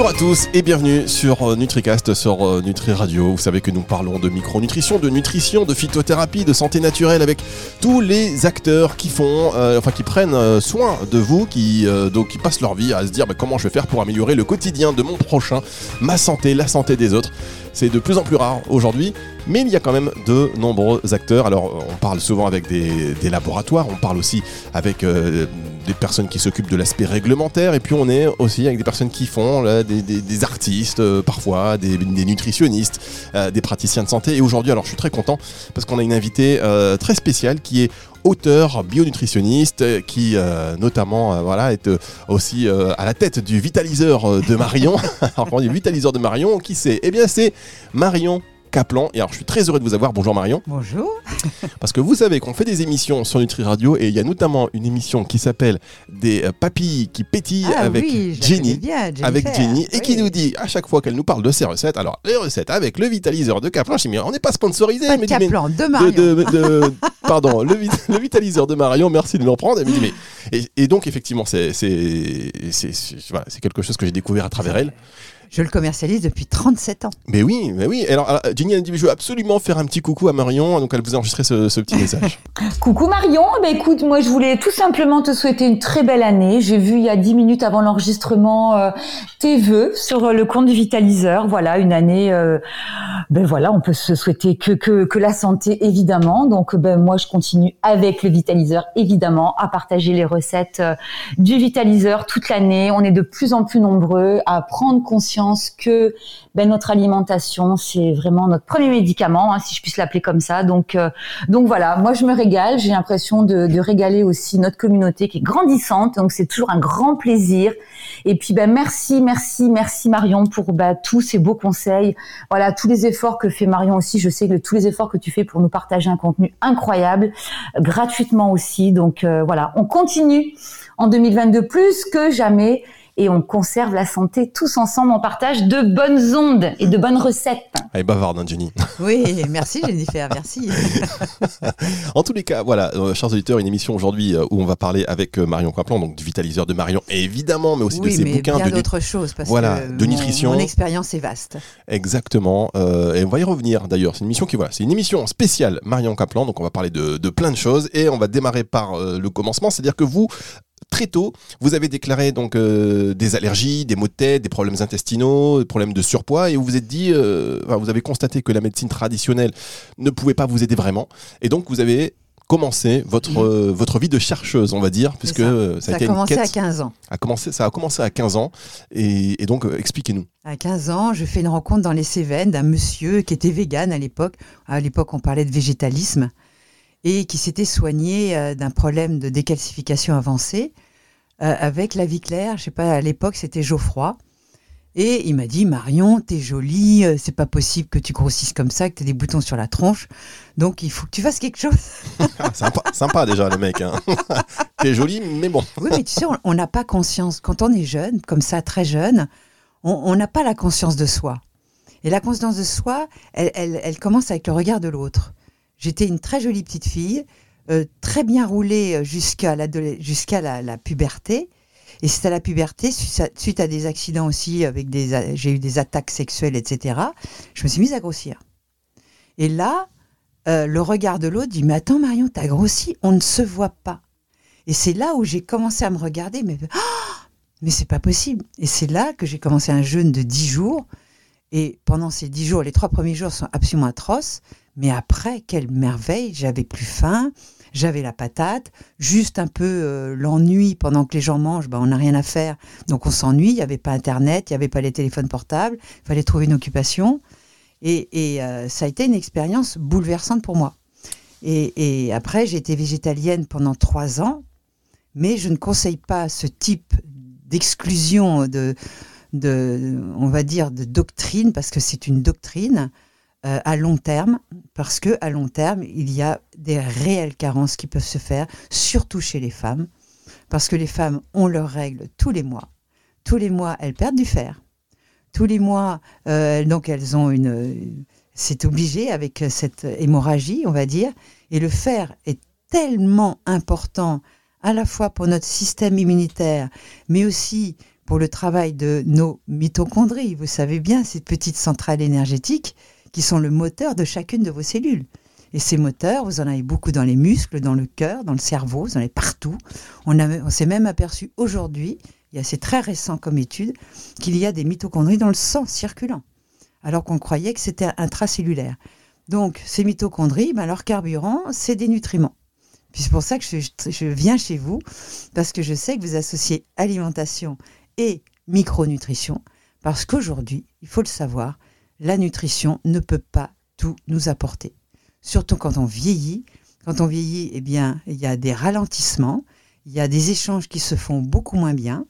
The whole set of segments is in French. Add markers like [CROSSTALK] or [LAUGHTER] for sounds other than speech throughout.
Bonjour à tous et bienvenue sur euh, NutriCast, sur euh, Nutri Radio. Vous savez que nous parlons de micronutrition, de nutrition, de phytothérapie, de santé naturelle avec tous les acteurs qui font, euh, enfin qui prennent soin de vous, qui qui passent leur vie à se dire bah, comment je vais faire pour améliorer le quotidien de mon prochain, ma santé, la santé des autres. C'est de plus en plus rare aujourd'hui, mais il y a quand même de nombreux acteurs. Alors on parle souvent avec des, laboratoires, on parle aussi avec euh, des personnes qui s'occupent de l'aspect réglementaire, et puis on est aussi avec des personnes qui font des, artistes euh, parfois, des, nutritionnistes, euh, des praticiens de santé. Et aujourd'hui, alors je suis très content parce qu'on a une invitée très spéciale qui est auteur, bionutritionniste, qui notamment voilà, est aussi à la tête du vitaliseur de Marion. [LAUGHS] alors quand on dit vitaliseur de Marion, qui c'est? Eh bien c'est Marion Kaplan. Et alors je suis très heureux de vous avoir. Bonjour Marion. Bonjour. [LAUGHS] Parce que vous savez qu'on fait des émissions sur Nutri Radio et il y a notamment une émission qui s'appelle Des euh, papilles qui pétillent Ah avec oui, Jenny. bien. Avec Jenny et qui nous dit à chaque fois qu'elle nous parle de ses recettes, alors les recettes avec le vitaliseur de Kaplan, je dis mais on n'est pas sponsorisé, Pas de mais- Kaplan, de, Marion. de- de- [LAUGHS] pardon, le, vit- le vitaliseur de Marion, merci de me reprendre. Elle me dit, mais, et, et donc, effectivement, c'est voilà, c'est quelque chose que j'ai découvert à travers elle. Je le commercialise depuis 37 ans. Mais oui, mais oui. Alors, alors, Jenny, elle dit, je veux absolument faire un petit coucou à Marion, donc elle vous a enregistré ce, ce petit message. [LAUGHS] Coucou Marion, ben écoute, moi je voulais tout simplement te souhaiter une très belle année. J'ai vu il y a 10 minutes avant l'enregistrement euh, tes vœux sur euh, le compte du Vitaliseur. Voilà, une année, euh, ben voilà, on peut se souhaiter que, que, que la santé évidemment. Donc ben moi je continue avec le Vitaliseur évidemment à partager les recettes euh, du Vitaliseur toute l'année. On est de plus en plus nombreux à prendre conscience que ben, notre alimentation c'est vraiment notre premier médicament, hein, si je puisse l'appeler comme ça. Donc euh, donc voilà, moi je me régale, j'ai l'impression de, régaler aussi notre communauté qui est grandissante, donc c'est toujours un grand plaisir. Et puis ben merci, merci, merci Marion pour ben, tous ces beaux conseils. Voilà, tous les efforts que fait Marion aussi, je sais que tous les efforts que tu fais pour nous partager un contenu incroyable, gratuitement aussi. Donc euh, voilà, on continue en 2022 plus que jamais et on conserve la santé tous ensemble, on partage de bonnes ondes et de bonnes recettes. Elle est bavarde, hein, Jenny. [LAUGHS] Oui, merci Jennifer, merci. [LAUGHS] En tous les cas, voilà, euh, chers auditeurs, une émission aujourd'hui euh, où on va parler avec euh, Marion Kaplan, donc du vitaliseur de Marion, évidemment, mais aussi de ses mais bouquins bien de d'autres choses parce Voilà, que de mon- nutrition. Mon, expérience est vaste. Exactement. euh, et on va y revenir d'ailleurs. C'est une émission qui voilà, c'est une émission spéciale Marion Kaplan. Donc on va parler de, de plein de choses et on va démarrer par euh, le commencement, c'est-à-dire que vous très tôt, vous avez déclaré donc euh, des allergies, des maux de tête, des problèmes intestinaux, des problèmes de surpoids et vous vous êtes dit, euh, enfin, vous avez constaté que la médecine traditionnelle ne pouvait pas vous aider vraiment et donc vous avez commencé votre euh, votre vie de chercheuse, on va dire, puisque ça. a a une commencé quête. à 15 ans. a commencé, ça a commencé à 15 ans et, et donc expliquez-nous. À 15 ans, je fais une rencontre dans les Cévennes d'un monsieur qui était vegan à l'époque. À l'époque, on parlait de végétalisme et qui s'était soigné euh, d'un problème de décalcification avancée euh, avec la vie claire. Je sais pas, à l'époque, c'était Geoffroy. Et il m'a dit Marion, t'es jolie, euh, c'est pas possible que tu grossisses comme ça, que t'aies des boutons sur la tronche. Donc il faut que tu fasses quelque chose. [LAUGHS] Ah, sympa, sympa déjà le mec. Hein. [LAUGHS] T'es joli, mais bon. Oui, mais tu sais, on- n'a pas conscience. Quand on est jeune, comme ça, très jeune, on on n'a pas la conscience de soi. Et la conscience de soi, elle, elle- elle commence avec le regard de l'autre. J'étais une très jolie petite fille, euh, très bien roulée euh, jusqu'à jusqu'à la, puberté. Et c'est à la puberté, suite à, des accidents aussi, avec des, j'ai eu des attaques sexuelles, etc. Je me suis mise à grossir. Et là, euh, le regard de l'autre dit Mais attends, Marion, t'as grossi, on ne se voit pas. Et c'est là où j'ai commencé à me regarder, mais, Ah mais c'est pas possible. Et c'est là que j'ai commencé un jeûne de 10 jours. Et pendant ces 10 jours, les trois premiers jours sont absolument atroces. Mais après, quelle merveille, j'avais plus faim, j'avais la patate, juste un peu euh, l'ennui pendant que les gens mangent, ben, on n'a rien à faire. Donc on s'ennuie, il n'y avait pas Internet, il n'y avait pas les téléphones portables, il fallait trouver une occupation. Et, euh, ça a été une expérience bouleversante pour moi. Et, après, j'ai été végétalienne pendant trois ans, mais je ne conseille pas ce type d'exclusion de, de, on va dire, de doctrine, parce que c'est une doctrine euh, à long terme, parce que à long terme, il y a des réelles carences qui peuvent se faire, surtout chez les femmes, parce que les femmes ont leurs règles tous les mois. Tous les mois, elles perdent du fer. Tous les mois, euh, donc elles ont une, c'est obligé avec cette hémorragie, on va dire, et le fer est tellement important à la fois pour notre système immunitaire, mais aussi pour le travail de nos mitochondries. Vous savez bien, ces petites centrales énergétiques qui sont le moteur de chacune de vos cellules. Et ces moteurs, vous en avez beaucoup dans les muscles, dans le cœur, dans le cerveau, vous en avez partout. On, s'est même aperçu aujourd'hui, c'est très récent comme étude, qu'il y a des mitochondries dans le sang circulant, alors qu'on croyait que c'était intracellulaire. Donc, ces mitochondries, ben, leur carburant, c'est des nutriments. c'est pour ça que je, viens chez vous, parce que je sais que vous associez alimentation et micronutrition, parce qu'aujourd'hui, il faut le savoir, la nutrition ne peut pas tout nous apporter surtout quand on vieillit. Quand on vieillit, eh bien, il y a des ralentissements, il y a des échanges qui se font beaucoup moins bien.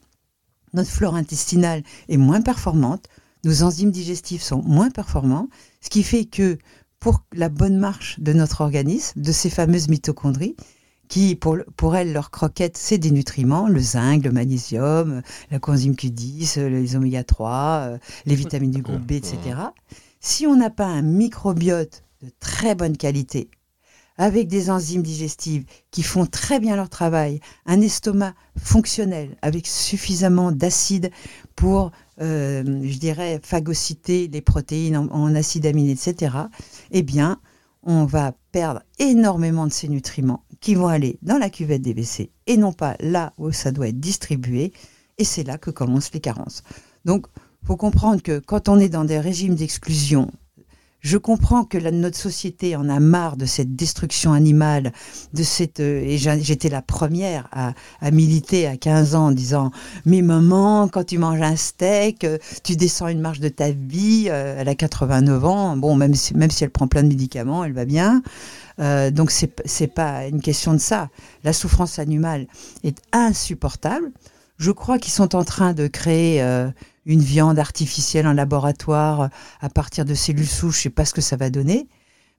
Notre flore intestinale est moins performante, nos enzymes digestives sont moins performants, ce qui fait que pour la bonne marche de notre organisme, de ces fameuses mitochondries, qui, pour, pour elles, leur croquette, c'est des nutriments, le zinc, le magnésium, la coenzyme Q10, les oméga 3, euh, les vitamines du groupe B, etc. Si on n'a pas un microbiote de très bonne qualité, avec des enzymes digestives qui font très bien leur travail, un estomac fonctionnel avec suffisamment d'acide pour, euh, je dirais, phagocyter les protéines en, acides aminés, etc., eh bien, on va perdre énormément de ces nutriments qui vont aller dans la cuvette des WC et non pas là où ça doit être distribué. Et c'est là que commencent les carences. Donc, il faut comprendre que quand on est dans des régimes d'exclusion je comprends que notre société en a marre de cette destruction animale, de cette euh, et j'étais la première à, militer à 15 ans en disant mais maman quand tu manges un steak, euh, tu descends une marche de ta vie. Euh, elle a 89 ans, bon même si, même si elle prend plein de médicaments, elle va bien. donc c'est c'est pas une question de ça. La souffrance animale est insupportable. Je crois qu'ils sont en train de créer une viande artificielle en laboratoire à partir de cellules souches, je ne sais pas ce que ça va donner.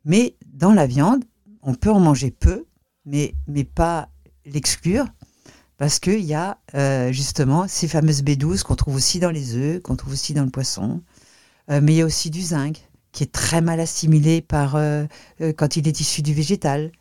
Mais dans la viande, on peut en manger peu, mais, mais pas l'exclure, parce qu'il y a euh, justement ces fameuses B12 qu'on trouve aussi dans les œufs, qu'on trouve aussi dans le poisson. Euh, mais il y a aussi du zinc, qui est très mal assimilé par, euh, quand il est issu du végétal.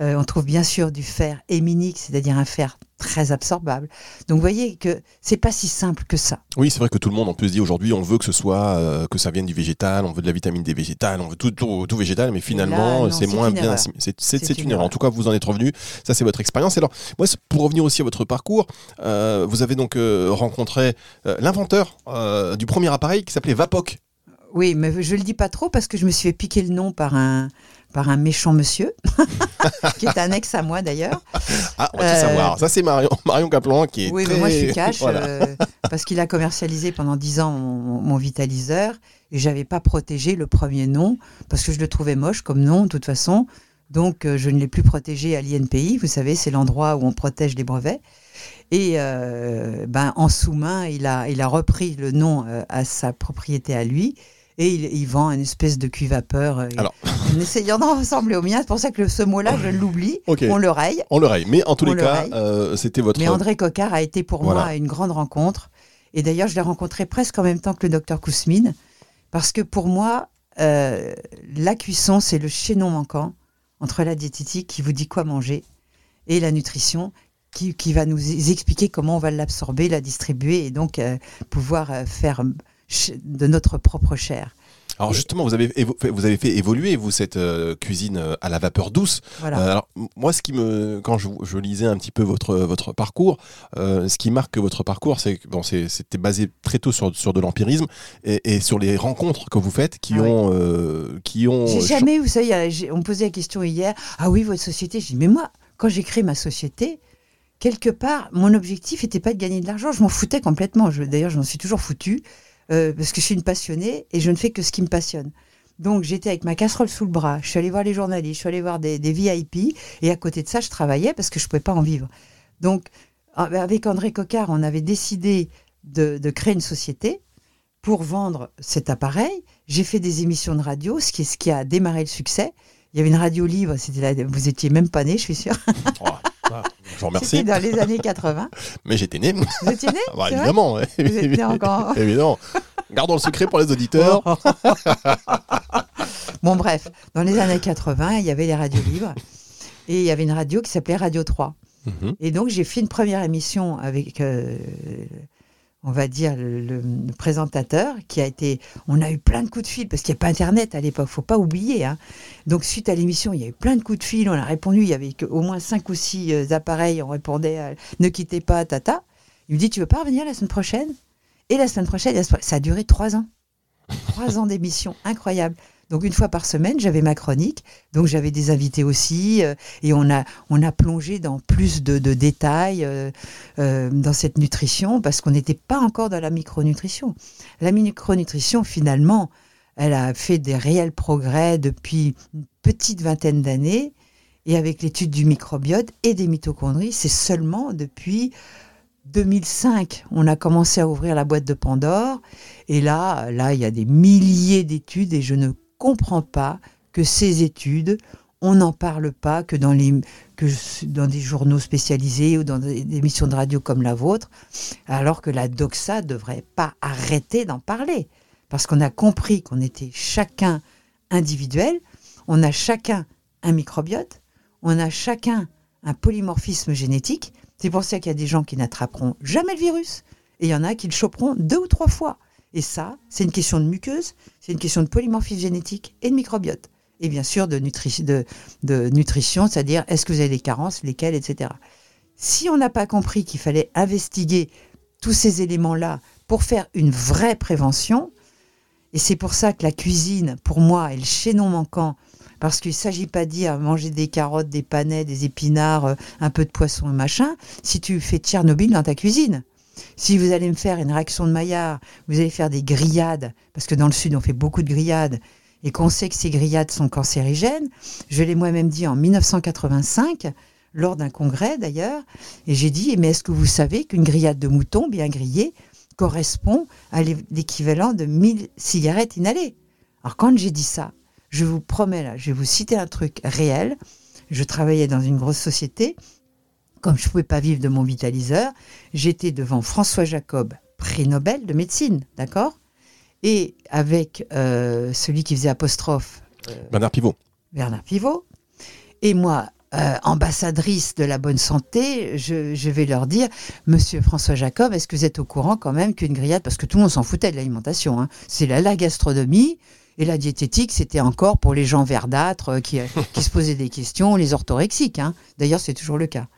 Euh, on trouve bien sûr du fer héminique, c'est-à-dire un fer très absorbable. Donc vous voyez que c'est pas si simple que ça. Oui, c'est vrai que tout le monde on peut se dire aujourd'hui on veut que ce soit euh, que ça vienne du végétal, on veut de la vitamine D végétale, on veut tout, tout, végétal, mais finalement c'est moins bien. C'est une, erreur. En tout cas, vous en êtes revenu. Ça c'est votre expérience. Alors moi, pour revenir aussi à votre parcours, euh, vous avez donc rencontré l'inventeur du premier appareil qui s'appelait Vapoc. Oui, mais je le dis pas trop parce que je me suis fait piquer le nom par un par un méchant monsieur, [LAUGHS] qui est un ex à moi d'ailleurs. Ah, on va savoir. Ça, c'est Marion, [LAUGHS] Marion Caplan qui est. Oui, mais moi je suis cash euh, parce qu'il a commercialisé pendant dix ans mon, vitaliseur et j'avais pas protégé le premier nom parce que je le trouvais moche comme nom de toute façon. Donc euh, je ne l'ai plus protégé à l'INPI. Vous savez, c'est l'endroit où on protège les brevets. Et euh, ben, en sous-main, il a, il a repris le nom à sa propriété à lui et il, vend une espèce de cul vapeur euh, [LAUGHS] en essayant d'en ressembler au mien. C'est pour ça que ce mot-là, je l'oublie. On le raye. On le raye. Mais en tous les cas, euh, c'était votre. Mais André Cocard a été pour moi une grande rencontre. Et d'ailleurs, je l'ai rencontré presque en même temps que le docteur Kousmine. Parce que pour moi, euh, la cuisson, c'est le chaînon manquant entre la diététique qui vous dit quoi manger et la nutrition qui, qui va nous expliquer comment on va l'absorber, la distribuer et donc pouvoir faire de notre propre chair. Alors justement, vous avez, vous avez fait évoluer vous cette euh, cuisine euh, à la vapeur douce. Voilà. Euh, alors moi, ce qui me, quand je, lisais un petit peu votre votre parcours, ce qui marque votre parcours, c'est que bon, c'était basé très tôt sur, sur de l'empirisme et, sur les rencontres que vous faites qui ah ont qui ont. J'ai jamais, vous savez, on me posait la question hier. Ah oui, votre société. Je dis mais moi, quand j'ai créé ma société, quelque part, mon objectif n'était pas de gagner de l'argent. Je m'en foutais complètement. D'ailleurs, je m'en suis toujours foutu. Euh, parce que je suis une passionnée et je ne fais que ce qui me passionne. Donc j'étais avec ma casserole sous le bras, je suis allée voir les journalistes, je suis allée voir des, VIP, et à côté de ça, je travaillais parce que je ne pouvais pas en vivre. Donc avec André Cocard, on avait décidé de, créer une société pour vendre cet appareil. J'ai fait des émissions de radio, ce qui, ce qui a démarré le succès. Il y avait une radio libre, vous étiez même pas né, je suis sûre. Je vous remercie. C'était dans les années 80. [LAUGHS] Mais j'étais né. Vous étiez né bah, Évidemment. Vous étiez [LAUGHS] encore. évidemment. Gardons le secret pour les auditeurs. [LAUGHS] bon, bref, dans les années 80, il y avait les radios libres. Et il y avait une radio qui s'appelait Radio 3. Mhm. Et donc, j'ai fait une première émission avec. Euh, on va dire, le, présentateur qui a été. On a eu plein de coups de fil parce qu'il n'y a pas Internet à l'époque, faut pas oublier. Hein. Donc, suite à l'émission, il y a eu plein de coups de fil. On a répondu. Il y avait au moins cinq ou six euh, appareils. On répondait Ne quittez pas, tata. Il me dit Tu veux pas revenir la semaine prochaine? Et la semaine prochaine, ça a duré trois ans. Trois ans d'émission, incroyable. Donc une fois par semaine, j'avais ma chronique, donc j'avais des invités aussi, euh, et on a, on a plongé dans plus de, détails euh, euh, dans cette nutrition, parce qu'on n'était pas encore dans la micronutrition. La micronutrition, finalement, elle a fait des réels progrès depuis une petite vingtaine d'années, et avec l'étude du microbiote et des mitochondries, c'est seulement depuis 2005, on a commencé à ouvrir la boîte de Pandore. Et là, là, il y a des milliers d'études et je ne comprend pas que ces études, on n'en parle pas que dans, les, que dans des journaux spécialisés ou dans des, émissions de radio comme la vôtre, alors que la doxa devrait pas arrêter d'en parler. Parce qu'on a compris qu'on était chacun individuel, on a chacun un microbiote, on a chacun un polymorphisme génétique. C'est pour ça qu'il y a des gens qui n'attraperont jamais le virus et il y en a qui le choperont deux ou trois fois. Et ça, c'est une question de muqueuse, c'est une question de polymorphisme génétique et de microbiote. Et bien sûr de, de, nutrition, c'est-à-dire est-ce que vous avez des carences, lesquelles, etc. Si on n'a pas compris qu'il fallait investiguer tous ces éléments-là pour faire une vraie prévention, et c'est pour ça que la cuisine, pour moi, est le chaînon manquant, parce qu'il ne s'agit pas de dire manger des carottes, des panais, des épinards, euh, un peu de poisson et machin, si tu fais Tchernobyl dans ta cuisine. Si vous allez me faire une réaction de Maillard, vous allez faire des grillades, parce que dans le sud on fait beaucoup de grillades, et qu'on sait que ces grillades sont cancérigènes. Je l'ai moi-même dit en 1985, lors d'un congrès d'ailleurs, et j'ai dit, mais est-ce que vous savez qu'une grillade de mouton bien grillée correspond à l'équivalent de 1000 cigarettes inhalées? Alors quand j'ai dit ça, je vous promets là, je vais vous citer un truc réel. Je travaillais dans une grosse société comme je ne pouvais pas vivre de mon vitaliseur, j'étais devant François Jacob, prix Nobel de médecine, d'accord? Et avec euh, celui qui faisait apostrophe. Euh, Bernard Pivot. Bernard Pivot. Et moi, euh, ambassadrice de la bonne santé, je, vais leur dire, Monsieur François Jacob, est-ce que vous êtes au courant quand même qu'une grillade, parce que tout le monde s'en foutait de l'alimentation, hein, c'est la, la, gastronomie. Et la diététique, c'était encore pour les gens verdâtres qui, qui se posaient des questions, les orthorexiques. Hein. D'ailleurs, c'est toujours le cas.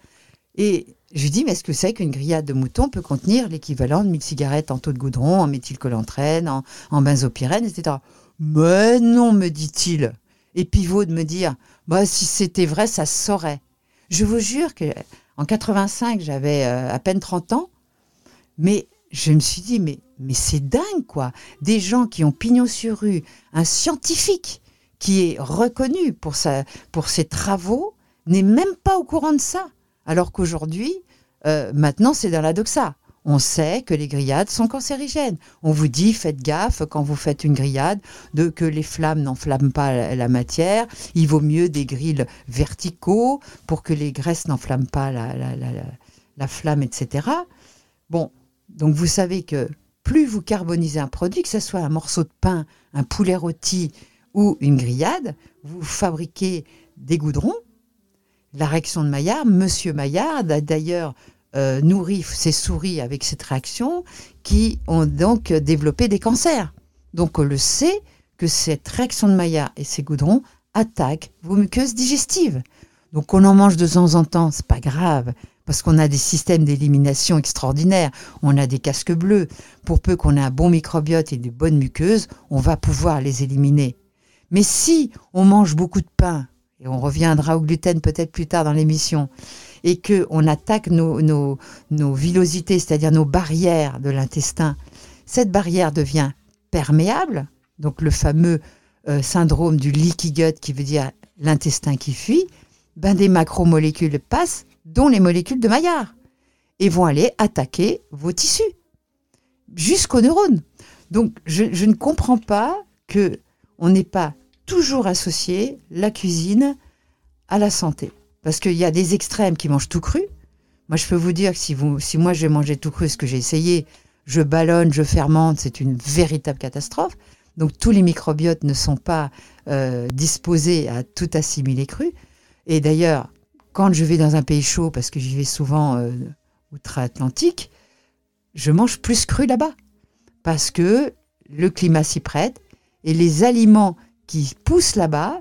Et je lui dis, mais est-ce que c'est qu'une grillade de mouton peut contenir l'équivalent de 1000 cigarettes en taux de goudron, en méthylcolentrène, en, en benzopyrène, etc. Mais non, me dit-il. Et pivot de me dire, bah, si c'était vrai, ça se saurait. Je vous jure que en 85, j'avais euh, à peine 30 ans, mais je me suis dit, mais, mais c'est dingue, quoi. Des gens qui ont pignon sur rue, un scientifique qui est reconnu pour, sa, pour ses travaux, n'est même pas au courant de ça. Alors qu'aujourd'hui, euh, maintenant, c'est dans la doxa. On sait que les grillades sont cancérigènes. On vous dit, faites gaffe quand vous faites une grillade, de que les flammes n'enflamment pas la, matière. Il vaut mieux des grilles verticaux pour que les graisses n'enflamment pas la, la, flamme, etc. Bon, donc vous savez que plus vous carbonisez un produit, que ce soit un morceau de pain, un poulet rôti ou une grillade, vous fabriquez des goudrons la réaction de Maillard. Monsieur Maillard a d'ailleurs euh, nourri ses souris avec cette réaction qui ont donc développé des cancers. Donc on le sait que cette réaction de Maillard et ces goudrons attaquent vos muqueuses digestives. Donc on en mange de temps en temps, c'est pas grave, parce qu'on a des systèmes d'élimination extraordinaires, on a des casques bleus. Pour peu qu'on ait un bon microbiote et des bonnes muqueuses, on va pouvoir les éliminer. Mais si on mange beaucoup de pain, on reviendra au gluten peut-être plus tard dans l'émission, et que on attaque nos, nos, villosités, c'est-à-dire nos barrières de l'intestin, cette barrière devient perméable, donc le fameux euh, syndrome du leaky gut qui veut dire l'intestin qui fuit, ben des macromolécules passent, dont les molécules de Maillard, et vont aller attaquer vos tissus, jusqu'aux neurones. Donc je, je ne comprends pas que on n'ait pas toujours associer la cuisine à la santé. Parce qu'il y a des extrêmes qui mangent tout cru. Moi, je peux vous dire que si, moi j'ai mangé tout cru, ce que j'ai essayé, je ballonne, je fermente, c'est une véritable catastrophe. Donc tous les microbiotes ne sont pas euh, disposés à tout assimiler cru. Et d'ailleurs, quand je vais dans un pays chaud, parce que j'y vais souvent euh, outre-Atlantique, je mange plus cru là-bas. Parce que le climat s'y prête et les aliments qui poussent là-bas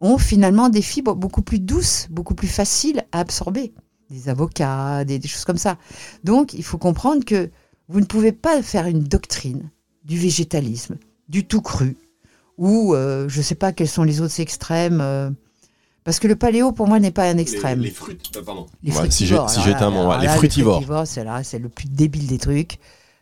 ont finalement des fibres beaucoup plus douces, beaucoup plus faciles à absorber. Des avocats, des, des choses comme ça. Donc, il faut comprendre que vous ne pouvez pas faire une doctrine du végétalisme, du tout cru, ou euh, je ne sais pas quels sont les autres extrêmes. euh, parce que le paléo, pour moi, n'est pas un extrême. Les, fruits, euh, pardon. Les Ouais, si fruitivores, si j'étais là, un moment, alors les fruitivores. c'est là, c'est le plus débile des trucs.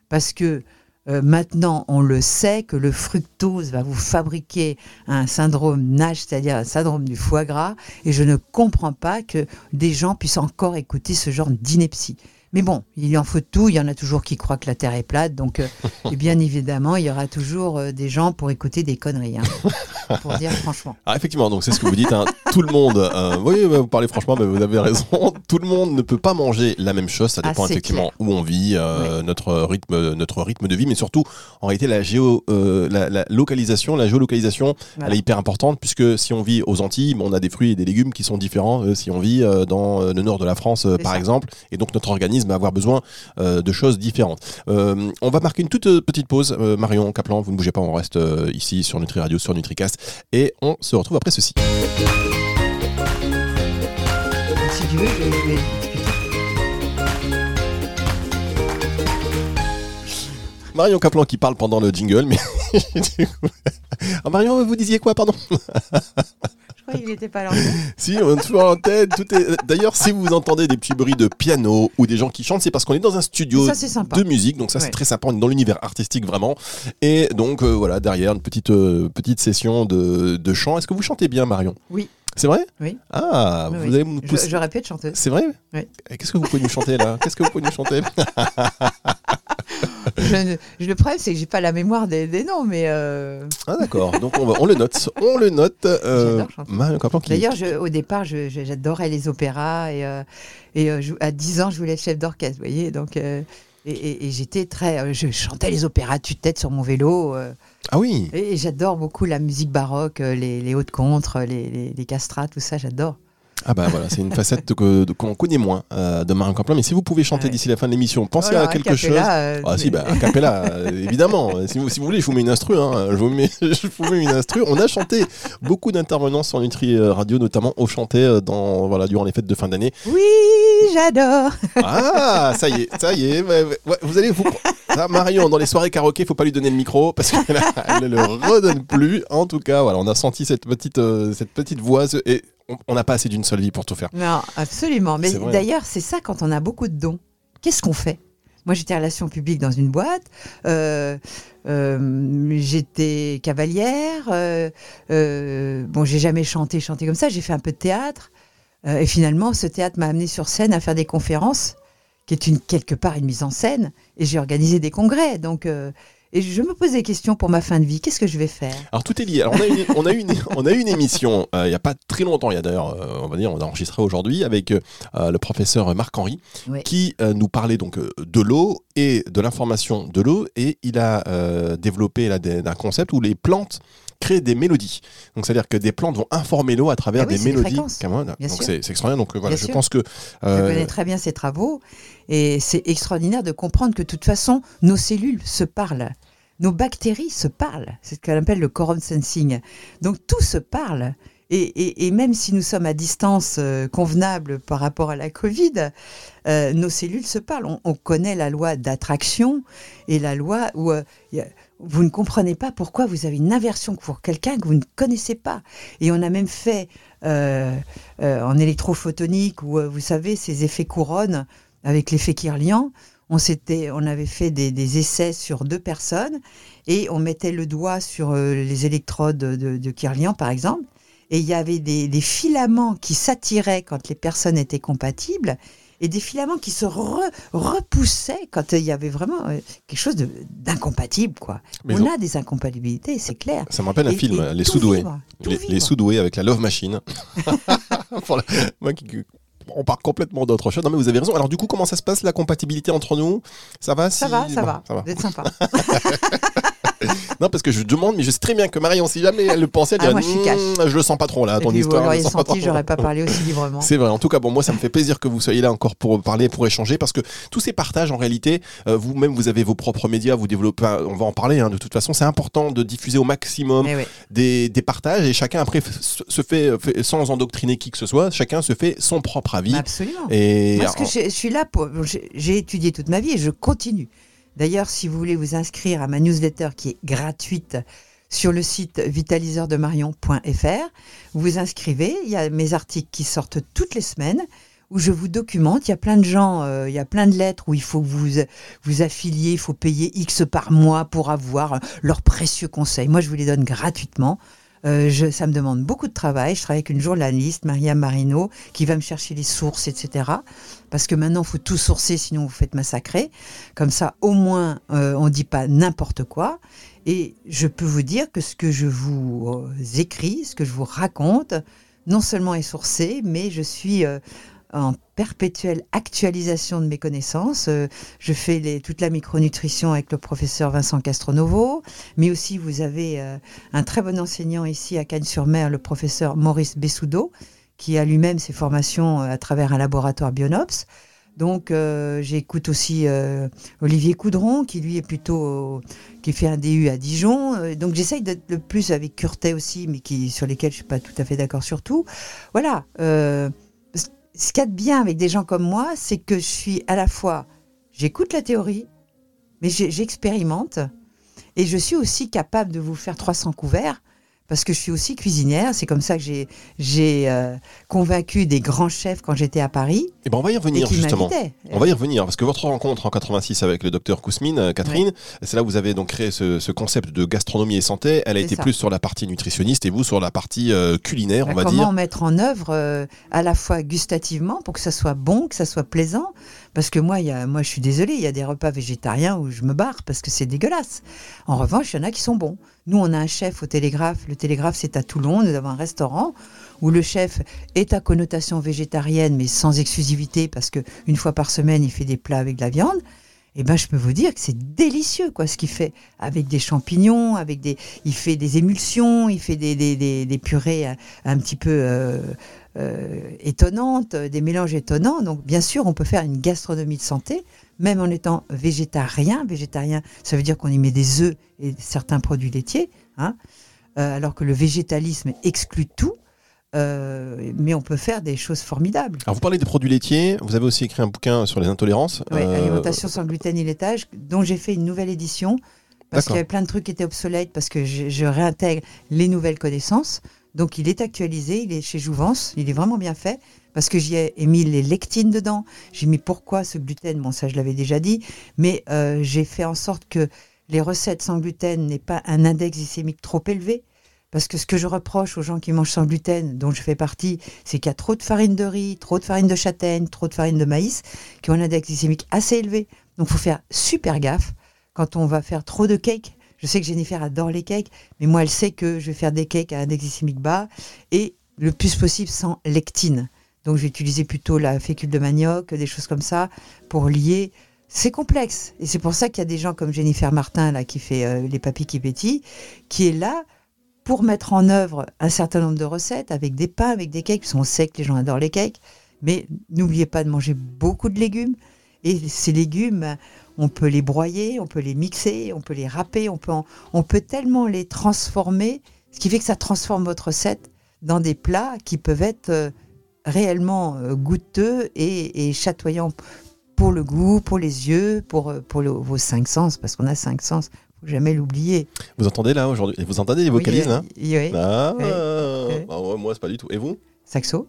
Parce que euh, maintenant, on le sait que le fructose va vous fabriquer un syndrome NASH, c'est-à-dire un syndrome du foie gras. Et je ne comprends pas que des gens puissent encore écouter ce genre d'ineptie. Mais bon, il en faut tout. Il y en a toujours qui croient que la Terre est plate. Donc, euh, [LAUGHS] bien évidemment, il y aura toujours euh, des gens pour écouter des conneries. hein, [LAUGHS] pour dire franchement. Ah, effectivement, donc c'est ce que vous dites. hein. Tout le monde, euh, oui, bah, vous parlez franchement, bah, vous avez raison. [LAUGHS] Tout le monde ne peut pas manger la même chose. Ça Ah, dépend effectivement où on vit, euh, notre rythme, notre rythme de vie, mais surtout, en réalité, la géo, euh, la, la localisation, la géolocalisation, Voilà. elle est hyper importante puisque si on vit aux Antilles, on a des fruits et des légumes qui sont différents. si on vit dans le nord de la France, par ça. exemple, et donc notre organisme va avoir besoin euh, de choses différentes. Euh, on va marquer une toute euh, petite pause. Marion Caplan, vous ne bougez pas, on reste ici sur Nutri Radio, sur NutriCast, et on se retrouve après ceci. Si tu veux, je vais je vais expliquer. Marion Caplan qui parle pendant le jingle, mais [LAUGHS] du coup- Ah, Marion, vous disiez quoi, pardon? Qu'il n'était pas là. [LAUGHS] Si, on est toujours en tête. Tout est... D'ailleurs, si vous entendez des petits bruits de piano ou des gens qui chantent, c'est parce qu'on est dans un studio Ça, c'est sympa. de musique, donc ça c'est très sympa. On est dans l'univers artistique vraiment. Et donc euh, voilà, derrière une petite euh, petite session de, de chant. Est-ce que vous chantez bien, Marion? Oui. C'est vrai Oui. Ah, Oui, vous oui. allez nous Je- pousser. J'aurais pu être chanteuse. C'est vrai Oui. Et Qu'est-ce que vous pouvez nous chanter là? Qu'est-ce que vous pouvez nous chanter? [LAUGHS] Je je- le problème, c'est que j'ai pas la mémoire des, des noms, mais euh, Ah d'accord. Donc on, va- on le note. On le note. euh, d'ailleurs, je- au départ, je- je- j'adorais les opéras et, euh, et euh, je- à 10 ans, je voulais être chef d'orchestre, vous voyez. Donc, et, et- et j'étais très, euh, je chantais les opéras tue-tête sur mon vélo. euh, Ah oui. et, et j'adore beaucoup la musique baroque, euh, les, les hautes contres, les, les, les castrats, tout ça, j'adore. Ah bah voilà, c'est une facette qu'on connaît moins euh, de Marion Caplan. Mais si vous pouvez chanter Ouais. d'ici la fin de l'émission, pensez Voilà, à quelque a chose. euh, Ah si, bah, a cappella, [LAUGHS] évidemment. Si vous, si vous voulez, je vous mets une instru. Hein. Je, vous mets, [LAUGHS] je vous mets une instru. On a chanté beaucoup d'intervenants sur Nutri Radio, notamment au chanté dans, voilà, durant les fêtes de fin d'année. Oui, j'adore. Ah, ça y est, ça y est. vous allez vous... Ça, Marion, dans les soirées karaoké, faut pas lui donner le micro parce qu'elle ne le redonne plus. En tout cas, voilà, on a senti cette petite, euh, cette petite voix et on- n'a pas assez d'une seule vie pour tout faire. Non, absolument. Mais d'ailleurs, c'est ça quand on a beaucoup de dons. Qu'est-ce qu'on fait? Moi, j'étais relations publiques dans une boîte. euh, euh, j'étais cavalière. euh, bon, j'ai jamais chanté, chanté comme ça. J'ai fait un peu de théâtre. Euh, et finalement, ce théâtre m'a amené sur scène à faire des conférences, qui est une quelque part une mise en scène. Et j'ai organisé des congrès. Donc, euh, et je me pose des questions pour ma fin de vie. Qu'est-ce que je vais faire? Alors tout est lié. Alors on a une, on a une, on a une émission euh, il n'y a pas très longtemps. Il y a d'ailleurs, euh, on va dire, on a enregistré aujourd'hui avec euh, le professeur Marc Henry Ouais. qui nous parlait donc de l'eau et de l'information de l'eau et il a développé là, des- un concept où les plantes créent des mélodies. Donc c'est-à-dire que des plantes vont informer l'eau à travers Ah oui, des mélodies. donc c'est extraordinaire. Donc euh, voilà, Bien je sûr. pense que Je euh, connais très bien ses travaux et c'est extraordinaire de comprendre que de toute façon, nos cellules se parlent. Nos bactéries se parlent. C'est ce qu'on appelle le quorum sensing. Donc tout se parle. Et, et- et même si nous sommes à distance euh, convenable par rapport à la Covid, euh, nos cellules se parlent. On, on connaît la loi d'attraction et la loi où euh, vous ne comprenez pas pourquoi vous avez une aversion pour quelqu'un que vous ne connaissez pas. Et on a même fait euh, euh, en électrophotonique ou vous savez ces effets couronnes avec l'effet Kirlian. On s'était, on avait fait des, des essais sur deux personnes et on mettait le doigt sur euh, les électrodes de, de Kirlian par exemple et il y avait des, des filaments qui s'attiraient quand les personnes étaient compatibles et des filaments qui se re- repoussaient quand il y avait vraiment euh, quelque chose d'incompatible quoi. Mais on a des incompatibilités, c'est clair. ça me rappelle un Et- film, et Les Soudoués. Les, les Soudoués avec la Love Machine. [LAUGHS] Moi qui- on part complètement d'autre chose. Non mais vous avez raison. Alors du coup, comment ça se passe la compatibilité entre nous? Ça va Ça si- va, ça Bon, va. ça va. Vous êtes sympa. [LAUGHS] [LAUGHS] non, parce que je demande, mais je sais très bien que Marion, si jamais elle le pensait, elle Ah, dirait moi, je suis. Hmm, je le sens pas trop là, ton puis, vous histoire. je le sens senti, j'aurais pas parlé aussi librement. C'est vrai. En tout cas, bon, moi, ça me fait plaisir que vous soyez là encore pour parler, pour échanger, parce que tous ces partages, en réalité, euh, vous-même, vous avez vos propres médias, vous développez. On va en parler. hein, de toute façon, c'est important de diffuser au maximum Eh oui. des, des partages et chacun après se fait, fait- sans endoctriner qui que ce soit, chacun se fait son propre avis. Absolument. Et Moi, ce que je, je suis là pour. J'ai étudié toute ma vie et je continue. D'ailleurs, si vous voulez vous inscrire à ma newsletter qui est gratuite sur le site vitaliseurdemarion.fr, vous vous inscrivez. Il y a mes articles qui sortent toutes les semaines où je vous documente. Il y a plein de gens, euh, il y a plein de lettres où il faut vous vous affilier, il faut payer X par mois pour avoir leurs précieux conseils. Moi, je vous les donne gratuitement. Euh, je, ça me demande beaucoup de travail. Je travaille avec une journaliste, Maria Marino, qui va me chercher les sources, etc. Parce que maintenant, il faut tout sourcer, sinon vous faites massacrer. Comme ça, au moins, euh, on ne dit pas n'importe quoi. Et je peux vous dire que ce que je vous euh, écris, ce que je vous raconte, non seulement est sourcé, mais je suis en perpétuelle actualisation de mes connaissances. Euh, je fais toute la micronutrition avec le professeur Vincent Castronovo, mais aussi vous avez euh, un très bon enseignant ici à Cannes-sur-Mer, le professeur Maurice Bessoudeau, qui a lui-même ses formations euh, à travers un laboratoire Bionops. Donc j'écoute aussi Olivier Coudron, qui lui est plutôt qui fait un DU à Dijon. Donc j'essaye d'être le plus avec Curtet aussi, mais sur lesquels je suis pas tout à fait d'accord sur tout. Voilà. Ce qu'il y a de bien avec des gens comme moi, c'est que je suis à la fois j'écoute la théorie, mais j'expérimente et je suis aussi capable de vous faire 300 couverts parce que je suis aussi cuisinière. C'est comme ça que j'ai j'ai euh, convaincu des grands chefs quand j'étais à Paris Eh ben, on va y et revenir justement. On va y revenir parce que votre rencontre en 86 avec le docteur Kousmine, euh, Catherine, c'est là où vous avez donc créé ce, ce concept de gastronomie et santé. Elle a été ça. plus sur la partie nutritionniste et vous sur la partie euh, culinaire, on Bah, va comment dire. mettre en œuvre euh, à la fois gustativement pour que ça soit bon, que ça soit plaisant Parce que moi, moi, je suis désolée, il y a des repas végétariens où je me barre parce que c'est dégueulasse. En revanche, il y en a qui sont bons. Nous, on a un chef au Télégraphe. Le Télégraphe, c'est à Toulon. Nous avons un restaurant où le chef est à connotation végétarienne, mais sans exclusivité, parce que une fois par semaine, il fait des plats avec de la viande. Eh ben, je peux vous dire que c'est délicieux, quoi, ce qu'il fait avec des champignons, avec des, il fait des émulsions, il fait des, des, des, purées un, petit peu euh, étonnantes, des mélanges étonnants. Donc, bien sûr, on peut faire une gastronomie de santé, même en étant végétarien. Végétarien, ça veut dire qu'on y met des œufs et certains produits laitiers, hein, euh, alors que le végétalisme exclut tout. Euh, mais on peut faire des choses formidables. Alors vous parlez des produits laitiers, vous avez aussi écrit un bouquin sur les intolérances. Euh, Alimentation sans gluten et laitage, dont j'ai fait une nouvelle édition. Parce qu'il y avait plein de trucs qui étaient obsolètes, parce que je, je réintègre les nouvelles connaissances. Donc il est actualisé, il est chez Jouvence, il est vraiment bien fait, parce que j'y ai mis les lectines dedans. J'ai mis pourquoi ce gluten, bon ça je l'avais déjà dit, mais euh, j'ai fait en sorte que les recettes sans gluten n'aient pas un index glycémique trop élevé. Parce que ce que je reproche aux gens qui mangent sans gluten, dont je fais partie, c'est qu'il y a trop de farine de riz, trop de farine de châtaigne, trop de farine de maïs, qui ont un index glycémique assez élevé. Donc il faut faire super gaffe quand on va faire trop de cakes. Je sais que Jennifer adore les cakes, mais moi elle sait que je vais faire des cakes à index glycémique bas et le plus possible sans lectine. Donc je vais utiliser plutôt la fécule de manioc, des choses comme ça, pour lier. C'est complexe. Et c'est pour ça qu'il y a des gens comme Jennifer Martin, là, qui fait euh, les papilles qui pétillent, qui est là pour mettre en œuvre un certain nombre de recettes avec des pains, avec des cakes, parce qu'on sait que les gens adorent les cakes. Mais n'oubliez pas de manger beaucoup de légumes. Et ces légumes, on peut les broyer, on peut les mixer, on peut les râper, on peut, en- on peut tellement les transformer, ce qui fait que ça transforme votre recette dans des plats qui peuvent être euh, réellement euh, goûteux et, et chatoyants pour le goût, pour les yeux, pour, euh, pour le- vos cinq sens, parce qu'on a cinq sens, faut jamais l'oublier. Vous entendez là aujourd'hui? Vous entendez les vocalises Oui, là euh, oui, Ah, oui, bah moi c'est pas du tout. Et vous? Saxo.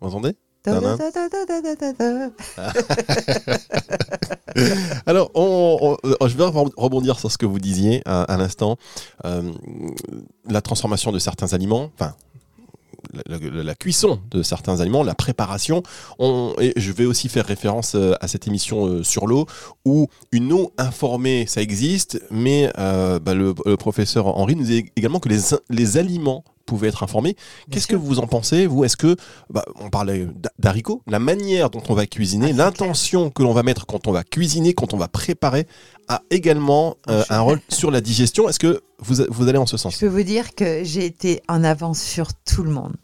Vous entendez? [LAUGHS] Alors, on- on- euh, je vais re- rebondir sur ce que vous disiez à, à l'instant. Euh, la transformation de certains aliments, enfin, la, la- la cuisson de certains aliments, la préparation. On, et je vais aussi faire référence euh, à cette émission euh, sur l'eau, où une eau informée, ça existe, mais euh, bah, le, le professeur Henri nous dit également que les, les aliments pouvaient être informés. Qu'est-ce que vous en pensez, vous? Est-ce que, bah, on parlait d'haricots, la manière dont on va cuisiner, Ah, l'intention que l'on va mettre quand on va cuisiner, quand on va préparer, a également euh, Je- un rôle sur la digestion. Est-ce que vous, vous allez en ce Je sens peux vous dire que j'ai été en avance sur tout le monde.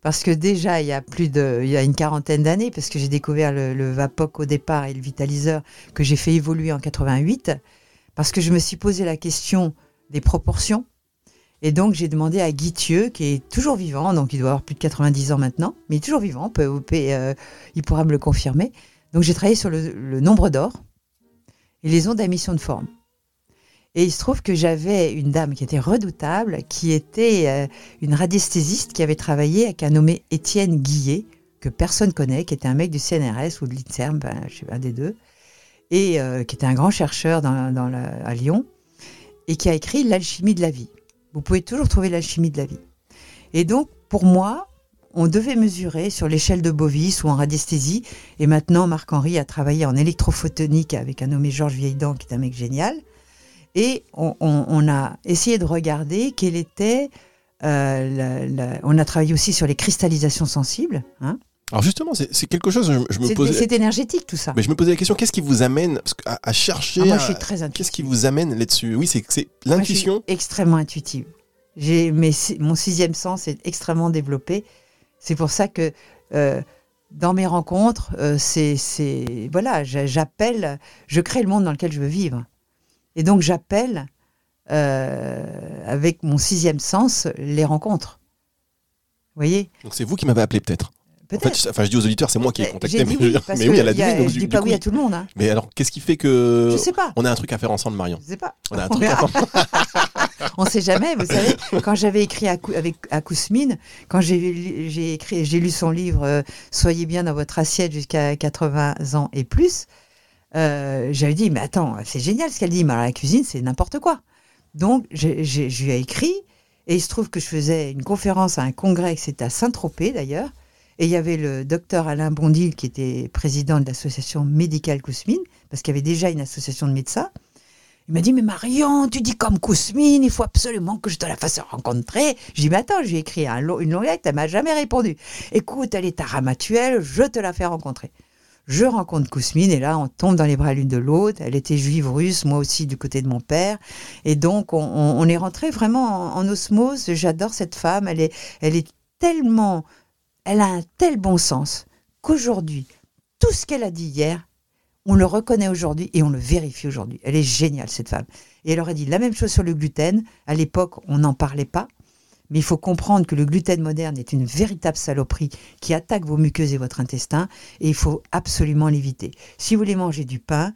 Parce que déjà, il y a plus de, il y a une quarantaine d'années, parce que j'ai découvert le, le Vapoc au départ et le vitaliseur que j'ai fait évoluer en 88, parce que je me suis posé la question des proportions. Et donc, j'ai demandé à Guy Thieu, qui est toujours vivant, donc il doit avoir plus de 90 ans maintenant, mais il est toujours vivant, peut- euh, il pourra me le confirmer. Donc, j'ai travaillé sur le, nombre d'or et les ondes à émission de forme. Et il se trouve que j'avais une dame qui était redoutable, qui était euh, une radiesthésiste qui avait travaillé avec un nommé Étienne Guillet, que personne connaît, qui était un mec du CNRS ou de l'INSERM, ben, je sais pas, un des deux, et euh, qui était un grand chercheur à Lyon, et qui a écrit L'alchimie de la vie. Vous pouvez toujours trouver l'alchimie de la vie. Et donc, pour moi, on devait mesurer sur l'échelle de Bovis ou en radiesthésie, et maintenant Marc-Henri a travaillé en électrophotonique avec un nommé Georges Vieilledent, qui est un mec génial, et on, a essayé de regarder quelle était. euh, la- la- on a travaillé aussi sur les cristallisations sensibles. hein. Alors justement, c'est quelque chose, je, je me posais... c'est énergétique tout ça. Mais je me posais la question, qu'est-ce qui vous amène à, à chercher Ah, moi, à- je suis très intuitive. Qu'est-ce qui vous amène là-dessus? Oui, c'est l'intuition. extrêmement intuitive. J'ai mon sixième sens est extrêmement développé. C'est pour ça que euh, dans mes rencontres, euh, c'est voilà, j'a- j'appelle, je crée le monde dans lequel je veux vivre. Et donc j'appelle euh, avec mon sixième sens les rencontres. Vous voyez? Donc c'est vous qui m'avez appelé peut-être. En fait, enfin, je dis aux auditeurs, c'est moi qui ai Mais contacté. Mais, oui, mais que oui, elle a il y dit oui. donc je du- dis du pas coup, oui à tout le monde. Hein. Mais alors, qu'est-ce qui fait que Je sais pas. on a un truc à faire ensemble, Marion? Je sais pas. On a un truc à faire. [LAUGHS] On sait jamais, vous savez, quand j'avais écrit à, avec, à Kousmine, quand j'ai lu- j'ai écrit, j'ai lu son livre euh, Soyez bien dans votre assiette jusqu'à 80 ans et plus, euh, j'avais dit, mais attends, c'est génial ce qu'elle dit, mais alors la cuisine, c'est n'importe quoi. Donc, je lui ai écrit, et il se trouve que je faisais une conférence à un congrès, que c'était à Saint-Tropez d'ailleurs, et il y avait le docteur Alain Bondil, qui était président de l'association médicale Kousmine, parce qu'il y avait déjà une association de médecins. Il m'a dit, mais Marion, tu dis comme Kousmine, il faut absolument que je te la fasse rencontrer. Je dis, mais attends, je lui ai écrit une longue lettre, elle m'a jamais répondu. Écoute, elle est à Ramatuelle, je te la fais rencontrer. Je rencontre Kousmine et là, on tombe dans les bras l'une de l'autre. Elle était juive russe, moi aussi du côté de mon père. Et donc, on, on- on est rentré vraiment en, en osmose. J'adore cette femme. Elle est, elle est tellement, elle a un tel bon sens qu'aujourd'hui, tout ce qu'elle a dit hier, on le reconnaît aujourd'hui et on le vérifie aujourd'hui. Elle est géniale, cette femme. Et elle aurait dit la même chose sur le gluten. À l'époque, on n'en parlait pas. Mais il faut comprendre que le gluten moderne est une véritable saloperie qui attaque vos muqueuses et votre intestin. Et il faut absolument l'éviter. Si vous voulez manger du pain,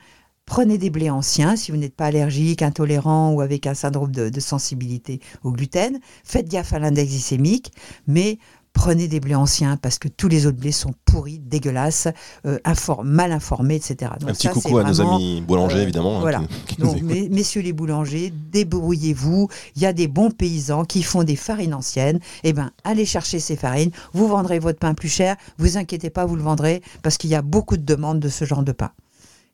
prenez des blés anciens. Si vous n'êtes pas allergique, intolérant ou avec un syndrome de, sensibilité au gluten, faites gaffe à l'index glycémique. Mais prenez des blés anciens parce que tous les autres blés sont pourris, dégueulasses, euh, mal informés, etc. Donc Un petit ça, coucou à nos amis boulangers, euh, évidemment. hein, voilà. qui- qui nous donc, écoutent. mes- messieurs les boulangers, débrouillez-vous. Il y a des bons paysans qui font des farines anciennes. Eh ben, allez chercher ces farines. Vous vendrez votre pain plus cher. Vous inquiétez pas, vous le vendrez parce qu'il y a beaucoup de demandes de ce genre de pain.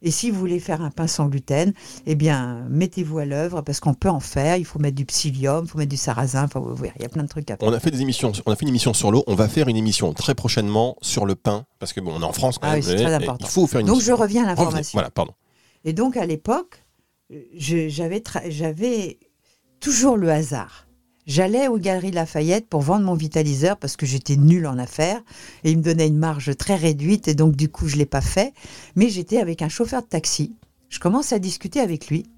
Et si vous voulez faire un pain sans gluten, eh bien, mettez-vous à l'œuvre parce qu'on peut en faire. Il faut mettre du psyllium, il faut mettre du sarrasin. Enfin, vous voyez, il y a plein de trucs à faire. On a fait des émissions, on a fait une émission sur l'eau. On va faire une émission très prochainement sur le pain parce que bon, on est en France quand Ah même. oui, c'est très important. Il faut faire une Donc, émission. je reviens à l'information. Voilà, pardon. Et donc à l'époque, je- j'avais tra- j'avais toujours le hasard. J'allais aux Galeries Lafayette pour vendre mon vitaliseur parce que j'étais nulle en affaires et il me donnait une marge très réduite et donc du coup je l'ai pas fait. Mais j'étais avec un chauffeur de taxi. Je commence à discuter avec lui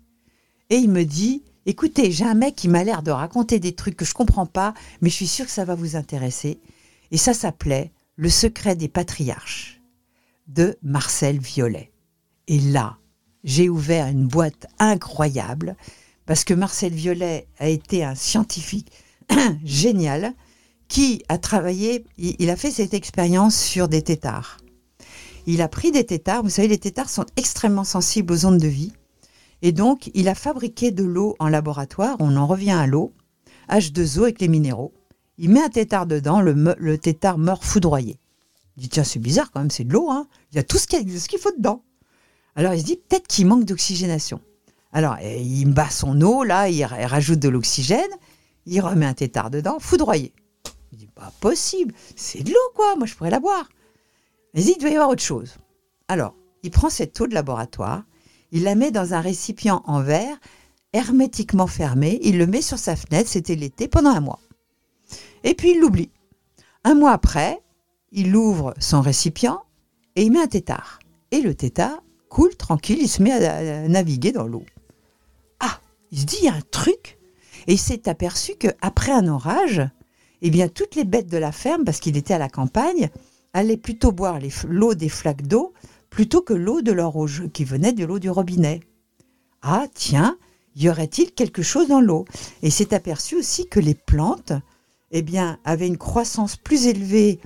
et il me dit "Écoutez, j'ai un mec qui m'a l'air de raconter des trucs que je comprends pas, mais je suis sûr que ça va vous intéresser." Et ça s'appelait Le secret des patriarches de Marcel Violet. Et là, j'ai ouvert une boîte incroyable parce que Marcel Violet a été un scientifique [CLEARS THROAT] génial qui a travaillé, il, a fait cette expérience sur des têtards. Il a pris des têtards, vous savez, les têtards sont extrêmement sensibles aux ondes de vie. Et donc, il a fabriqué de l'eau en laboratoire, on en revient à l'eau, H2O avec les minéraux. Il met un tétard dedans, le, le tétard meurt foudroyé. Il dit, tiens, c'est bizarre quand même, c'est de l'eau, hein. il y a tout ce qu'il faut dedans. Alors il se dit peut-être qu'il manque d'oxygénation. Alors eh, il bat son eau, là, il, ra- il rajoute de l'oxygène, il remet un tétard dedans, foudroyé. Il dit, pas possible, c'est de l'eau quoi, moi je pourrais la boire. Mais il doit y avoir autre chose. Alors, il prend cette eau de laboratoire, il la met dans un récipient en verre, hermétiquement fermé, il le met sur sa fenêtre, c'était l'été, pendant un mois. Et puis il l'oublie. Un mois après, il ouvre son récipient et il met un tétard. Et le tétard coule tranquille, il se met à, naviguer dans l'eau. Il se dit, il y a un truc. Et il s'est aperçu qu'après un orage, eh bien, toutes les bêtes de la ferme, parce qu'il était à la campagne, allaient plutôt boire l'eau des flaques d'eau plutôt que l'eau de leur eau qui venait de l'eau du robinet. Ah, tiens, y aurait-il quelque chose dans l'eau? Et s'est aperçu aussi que les plantes, eh bien, avaient une croissance plus élevée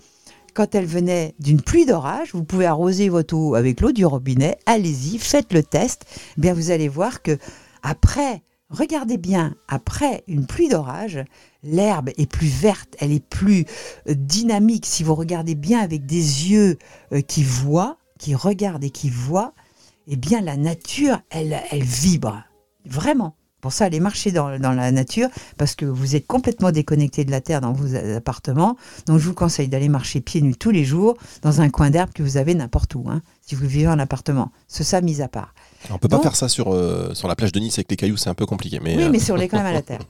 quand elles venaient d'une pluie d'orage. Vous pouvez arroser votre eau avec l'eau du robinet. Allez-y, faites le test. Eh bien, vous allez voir que après, regardez bien, après une pluie d'orage, l'herbe est plus verte, elle est plus euh, dynamique. Si vous regardez bien avec des yeux euh, qui voient, qui regardent et qui voient, eh bien, la nature, elle, elle vibre. Vraiment. Pour ça, allez marcher dans, la nature parce que vous êtes complètement déconnecté de la terre dans vos appartements. Donc, je vous conseille d'aller marcher pieds nus tous les jours dans un coin d'herbe que vous avez n'importe où, hein, si vous vivez en appartement. Ce ça, mis à part. On peut pas faire ça sur, euh, sur la plage de Nice avec les cailloux, c'est un peu compliqué. Mais oui, mais si on est quand même à la [LAUGHS] terre.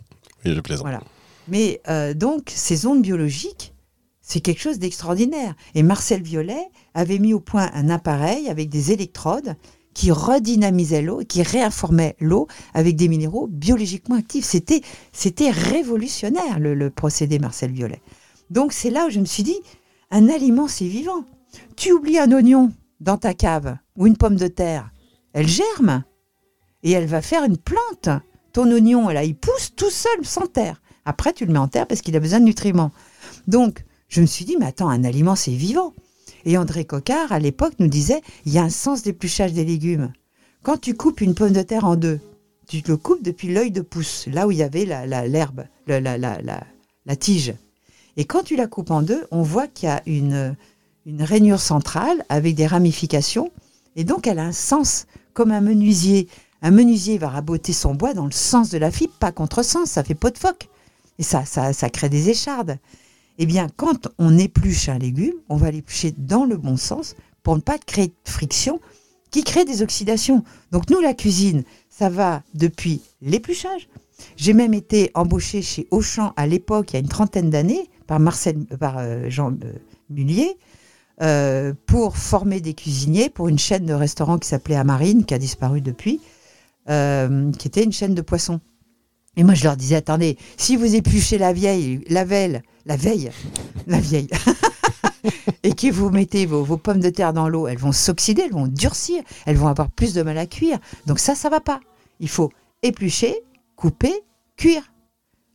oui, je plaisante. Voilà. Mais euh, donc, ces ondes biologiques, c'est quelque chose d'extraordinaire. Et Marcel Violet avait mis au point un appareil avec des électrodes qui redynamisait l'eau, qui réinformait l'eau avec des minéraux biologiquement actifs. C'était, c'était révolutionnaire le, procédé Marcel Violet. Donc c'est là où je me suis dit, un aliment c'est vivant. Tu oublies un oignon dans ta cave ou une pomme de terre, elle germe et elle va faire une plante. Ton oignon, là, il pousse tout seul sans terre. Après, tu le mets en terre parce qu'il a besoin de nutriments. Donc, je me suis dit, mais attends, un aliment, c'est vivant. Et André Coquard, à l'époque, nous disait il y a un sens d'épluchage des légumes. Quand tu coupes une pomme de terre en deux, tu le coupes depuis l'œil de pouce, là où il y avait l'herbe, la, la, la, la, tige. Et quand tu la coupes en deux, on voit qu'il y a une, une rainure centrale avec des ramifications. Et donc, elle a un sens, comme un menuisier. Un menuisier va raboter son bois dans le sens de la fibre, pas contre-sens, ça fait pot de phoque. Et ça, ça, ça crée des échardes. Eh bien, quand on épluche un légume, on va l'éplucher dans le bon sens pour ne pas créer de friction qui crée des oxydations. Donc nous, la cuisine, ça va depuis l'épluchage. J'ai même été embauchée chez Auchan à l'époque, il y a une trentaine d'années, par Marcel, par euh, Jean euh, Mullier, euh, pour former des cuisiniers pour une chaîne de restaurants qui s'appelait Amarine, qui a disparu depuis, qui était une chaîne de poissons. Et moi, je leur disais, attendez, si vous épluchez la vieille, la veille, la veille, la vieille, [LAUGHS] et que vous mettez vos, pommes de terre dans l'eau, elles vont s'oxyder, elles vont durcir, elles vont avoir plus de mal à cuire. Donc ça, ça va pas. Il faut éplucher, couper, cuire.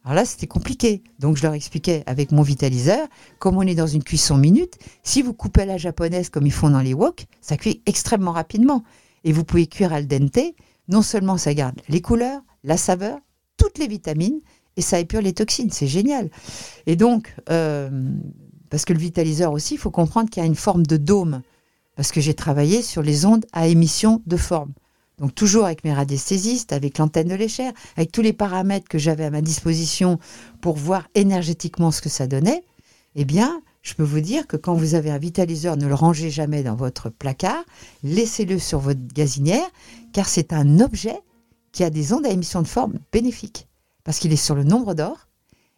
Alors là, c'était compliqué. Donc je leur expliquais avec mon vitaliseur, comme on est dans une cuisson minute, si vous coupez à la japonaise comme ils font dans les wok, ça cuit extrêmement rapidement. Et vous pouvez cuire al dente. Non seulement ça garde les couleurs, la saveur, toutes les vitamines et ça épure les toxines. C'est génial. Et donc, euh, parce que le vitaliseur aussi, il faut comprendre qu'il y a une forme de dôme. Parce que j'ai travaillé sur les ondes à émission de forme. Donc toujours avec mes radiesthésistes, avec l'antenne de l'échelle, avec tous les paramètres que j'avais à ma disposition pour voir énergétiquement ce que ça donnait, eh bien, je peux vous dire que quand vous avez un vitaliseur, ne le rangez jamais dans votre placard, laissez-le sur votre gazinière, car c'est un objet qui a des ondes à émission de forme bénéfiques, parce qu'il est sur le nombre d'or,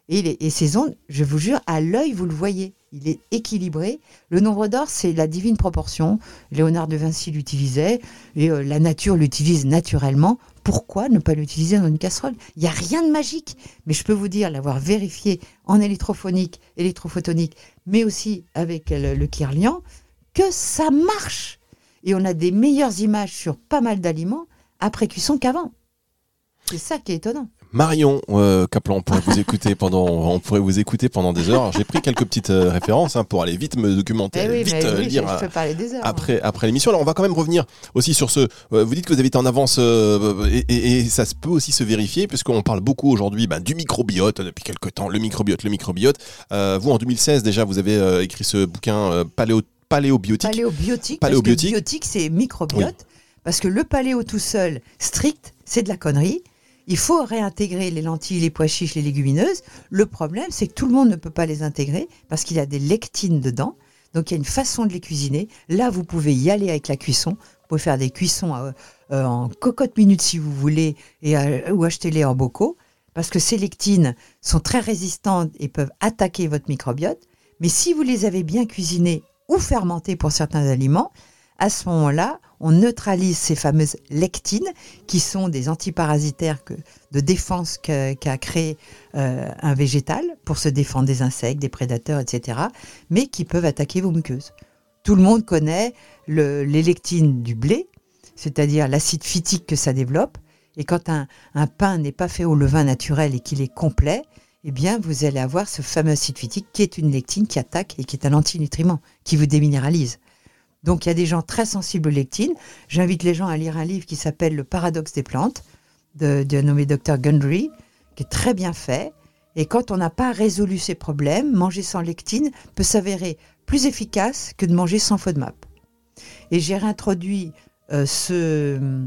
et, et, ces ondes, je vous jure, à l'œil, vous le voyez, il est équilibré. Le nombre d'or, c'est la divine proportion. Léonard de Vinci l'utilisait, et euh, la nature l'utilise naturellement. Pourquoi ne pas l'utiliser dans une casserole? Il n'y a rien de magique, mais je peux vous dire, l'avoir vérifié en électrophonique, électrophotonique, mais aussi avec le, le Kirlian, que ça marche. Et on a des meilleures images sur pas mal d'aliments après cuisson qu'avant. C'est ça qui est étonnant. Marion euh, Kaplan, on pourrait vous [LAUGHS] écouter pendant, on pourrait vous écouter pendant des heures. J'ai pris quelques petites euh, références hein, pour aller vite me documenter, eh vite euh, lire. Je, parler des heures, après, après l'émission. Alors on va quand même revenir aussi sur ce. vous dites que vous avez été en avance et, et, ça peut aussi se vérifier puisqu'on parle beaucoup aujourd'hui bah, du microbiote depuis quelques temps. Le microbiote, le microbiote. vous en 2016 déjà, vous avez écrit ce bouquin paléo paléobiotique. Paléobiotique. Paléobiotique. Parce que biotique, c'est microbiote. Parce que le paléo tout seul, strict, c'est de la connerie. Il faut réintégrer les lentilles, les pois chiches, les légumineuses. Le problème, c'est que tout le monde ne peut pas les intégrer parce qu'il y a des lectines dedans. Donc il y a une façon de les cuisiner. Là, vous pouvez y aller avec la cuisson. Vous pouvez faire des cuissons euh, euh, en cocotte minute si vous voulez, et, euh, ou acheter-les en bocaux. Parce que ces lectines sont très résistantes et peuvent attaquer votre microbiote. Mais si vous les avez bien cuisinés ou fermentés pour certains aliments, à ce moment-là, on neutralise ces fameuses lectines qui sont des antiparasitaires que, de défense qu'a créé euh, un végétal pour se défendre des insectes, des prédateurs, etc., mais qui peuvent attaquer vos muqueuses. Tout le monde connaît le, les lectines du blé, c'est-à-dire l'acide phytique que ça développe. Et quand un, un pain n'est pas fait au levain naturel et qu'il est complet, eh bien, vous allez avoir ce fameux acide phytique qui est une lectine qui attaque et qui est un antinutriment, qui vous déminéralise. Donc il y a des gens très sensibles aux lectines. J'invite les gens à lire un livre qui s'appelle Le paradoxe des plantes, de, de nommé Dr Gundry, qui est très bien fait. Et quand on n'a pas résolu ces problèmes, manger sans lectine peut s'avérer plus efficace que de manger sans FODMAP. Et j'ai réintroduit euh, ce,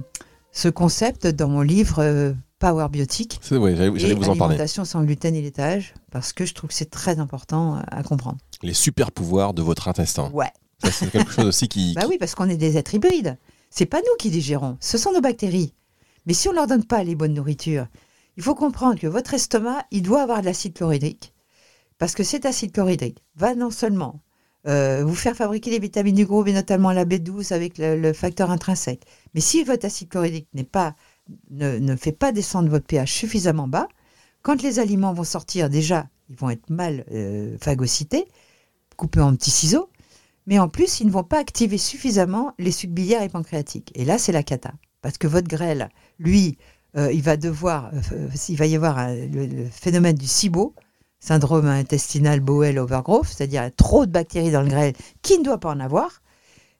ce concept dans mon livre euh, Power Biotique. C'est vrai, j'allais vous en parler. Alimentation sans gluten et laitage, parce que je trouve que c'est très important à comprendre. Les super pouvoirs de votre intestin. Ouais. Ça, c'est quelque chose aussi qui. Bah oui, parce qu'on est des êtres hybrides. C'est pas nous qui digérons, ce sont nos bactéries. Mais si on leur donne pas les bonnes nourritures, il faut comprendre que votre estomac, il doit avoir de l'acide chlorhydrique. Parce que cet acide chlorhydrique va non seulement euh, vous faire fabriquer les vitamines du groupe, et notamment la B12 avec le, le facteur intrinsèque. Mais si votre acide chlorhydrique n'est pas, ne, ne fait pas descendre votre pH suffisamment bas, quand les aliments vont sortir, déjà, ils vont être mal euh, phagocytés, coupés en petits ciseaux, mais en plus, ils ne vont pas activer suffisamment les sucs biliaires et pancréatiques. Et là, c'est la cata. Parce que votre grêle, lui, euh, il va devoir, euh, il va y avoir le, phénomène du SIBO, syndrome intestinal Bowel overgrowth, c'est-à-dire trop de bactéries dans le grêle qui ne doit pas en avoir.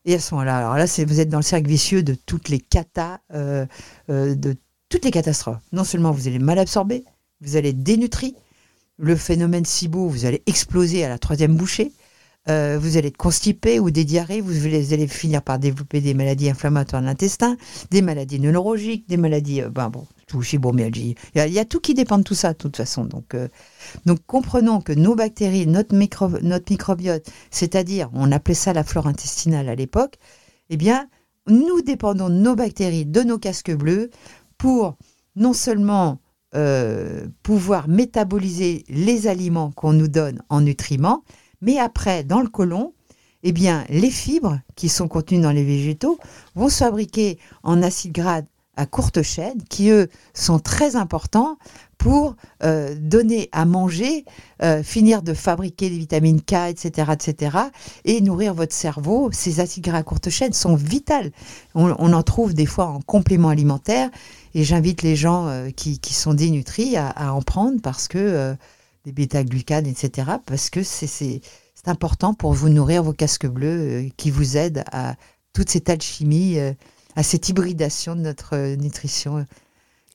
Et à ce moment-là, alors là, vous êtes dans le cercle vicieux de toutes les catas, euh, euh, de toutes les catastrophes. Non seulement vous allez mal absorber, vous allez être dénutri. Le phénomène SIBO, vous allez exploser à la troisième bouchée. Euh, vous allez être constipé ou des diarrhées, vous allez, finir par développer des maladies inflammatoires de l'intestin, des maladies neurologiques, des maladies, euh, ben bon, tout fibromyalgie. Il y, a, tout qui dépend de tout ça, de toute façon. Donc, euh, donc comprenons que nos bactéries, notre, micro, notre microbiote, c'est-à-dire, on appelait ça la flore intestinale à l'époque, eh bien, nous dépendons de nos bactéries, de nos casques bleus, pour non seulement pouvoir métaboliser les aliments qu'on nous donne en nutriments, mais après, dans le côlon, eh bien, les fibres qui sont contenues dans les végétaux vont se fabriquer en acides gras à courte chaîne, qui eux sont très importants pour euh, donner à manger, euh, finir de fabriquer des vitamines K, etc., etc., et nourrir votre cerveau. Ces acides gras à courte chaîne sont vitales. On, en trouve des fois en complément alimentaire, et j'invite les gens euh, qui, sont dénutris à, en prendre parce que des bêta-glucanes, etc., parce que c'est important pour vous nourrir vos casques bleus euh, qui vous aident à toute cette alchimie, euh, à cette hybridation de notre euh, nutrition, et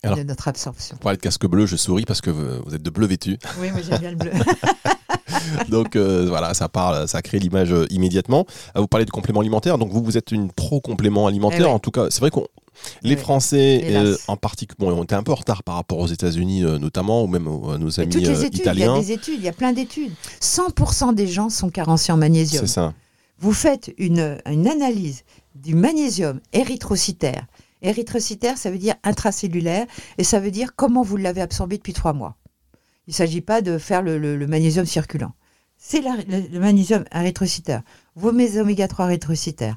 Alors- de notre absorption. Pour parler de casque bleu, je souris parce que vous vous êtes de bleu vêtu. Oui, moi j'aime bien le bleu. [LAUGHS] Donc euh, voilà, ça parle, ça crée l'image euh, immédiatement. Ah, Vous parlez de complément alimentaire, donc vous, vous êtes une pro complément alimentaire. Eh ouais. En tout cas, c'est vrai qu'on. Les. Français, euh, en particulier, bon, on était un peu en retard par rapport aux États-Unis, euh, notamment, ou même à nos amis les euh, il y a italiens. des études, il y a plein d'études. 100% des gens sont carencés en magnésium. C'est ça. Vous faites une, une analyse du magnésium érythrocytaire. Érythrocytaire, ça veut dire intracellulaire, et ça veut dire comment vous l'avez absorbé depuis trois mois. Il ne s'agit pas de faire le, le- le magnésium circulant. C'est le magnésium érythrocytaire. Vos mes oméga 3 érythrocytaires.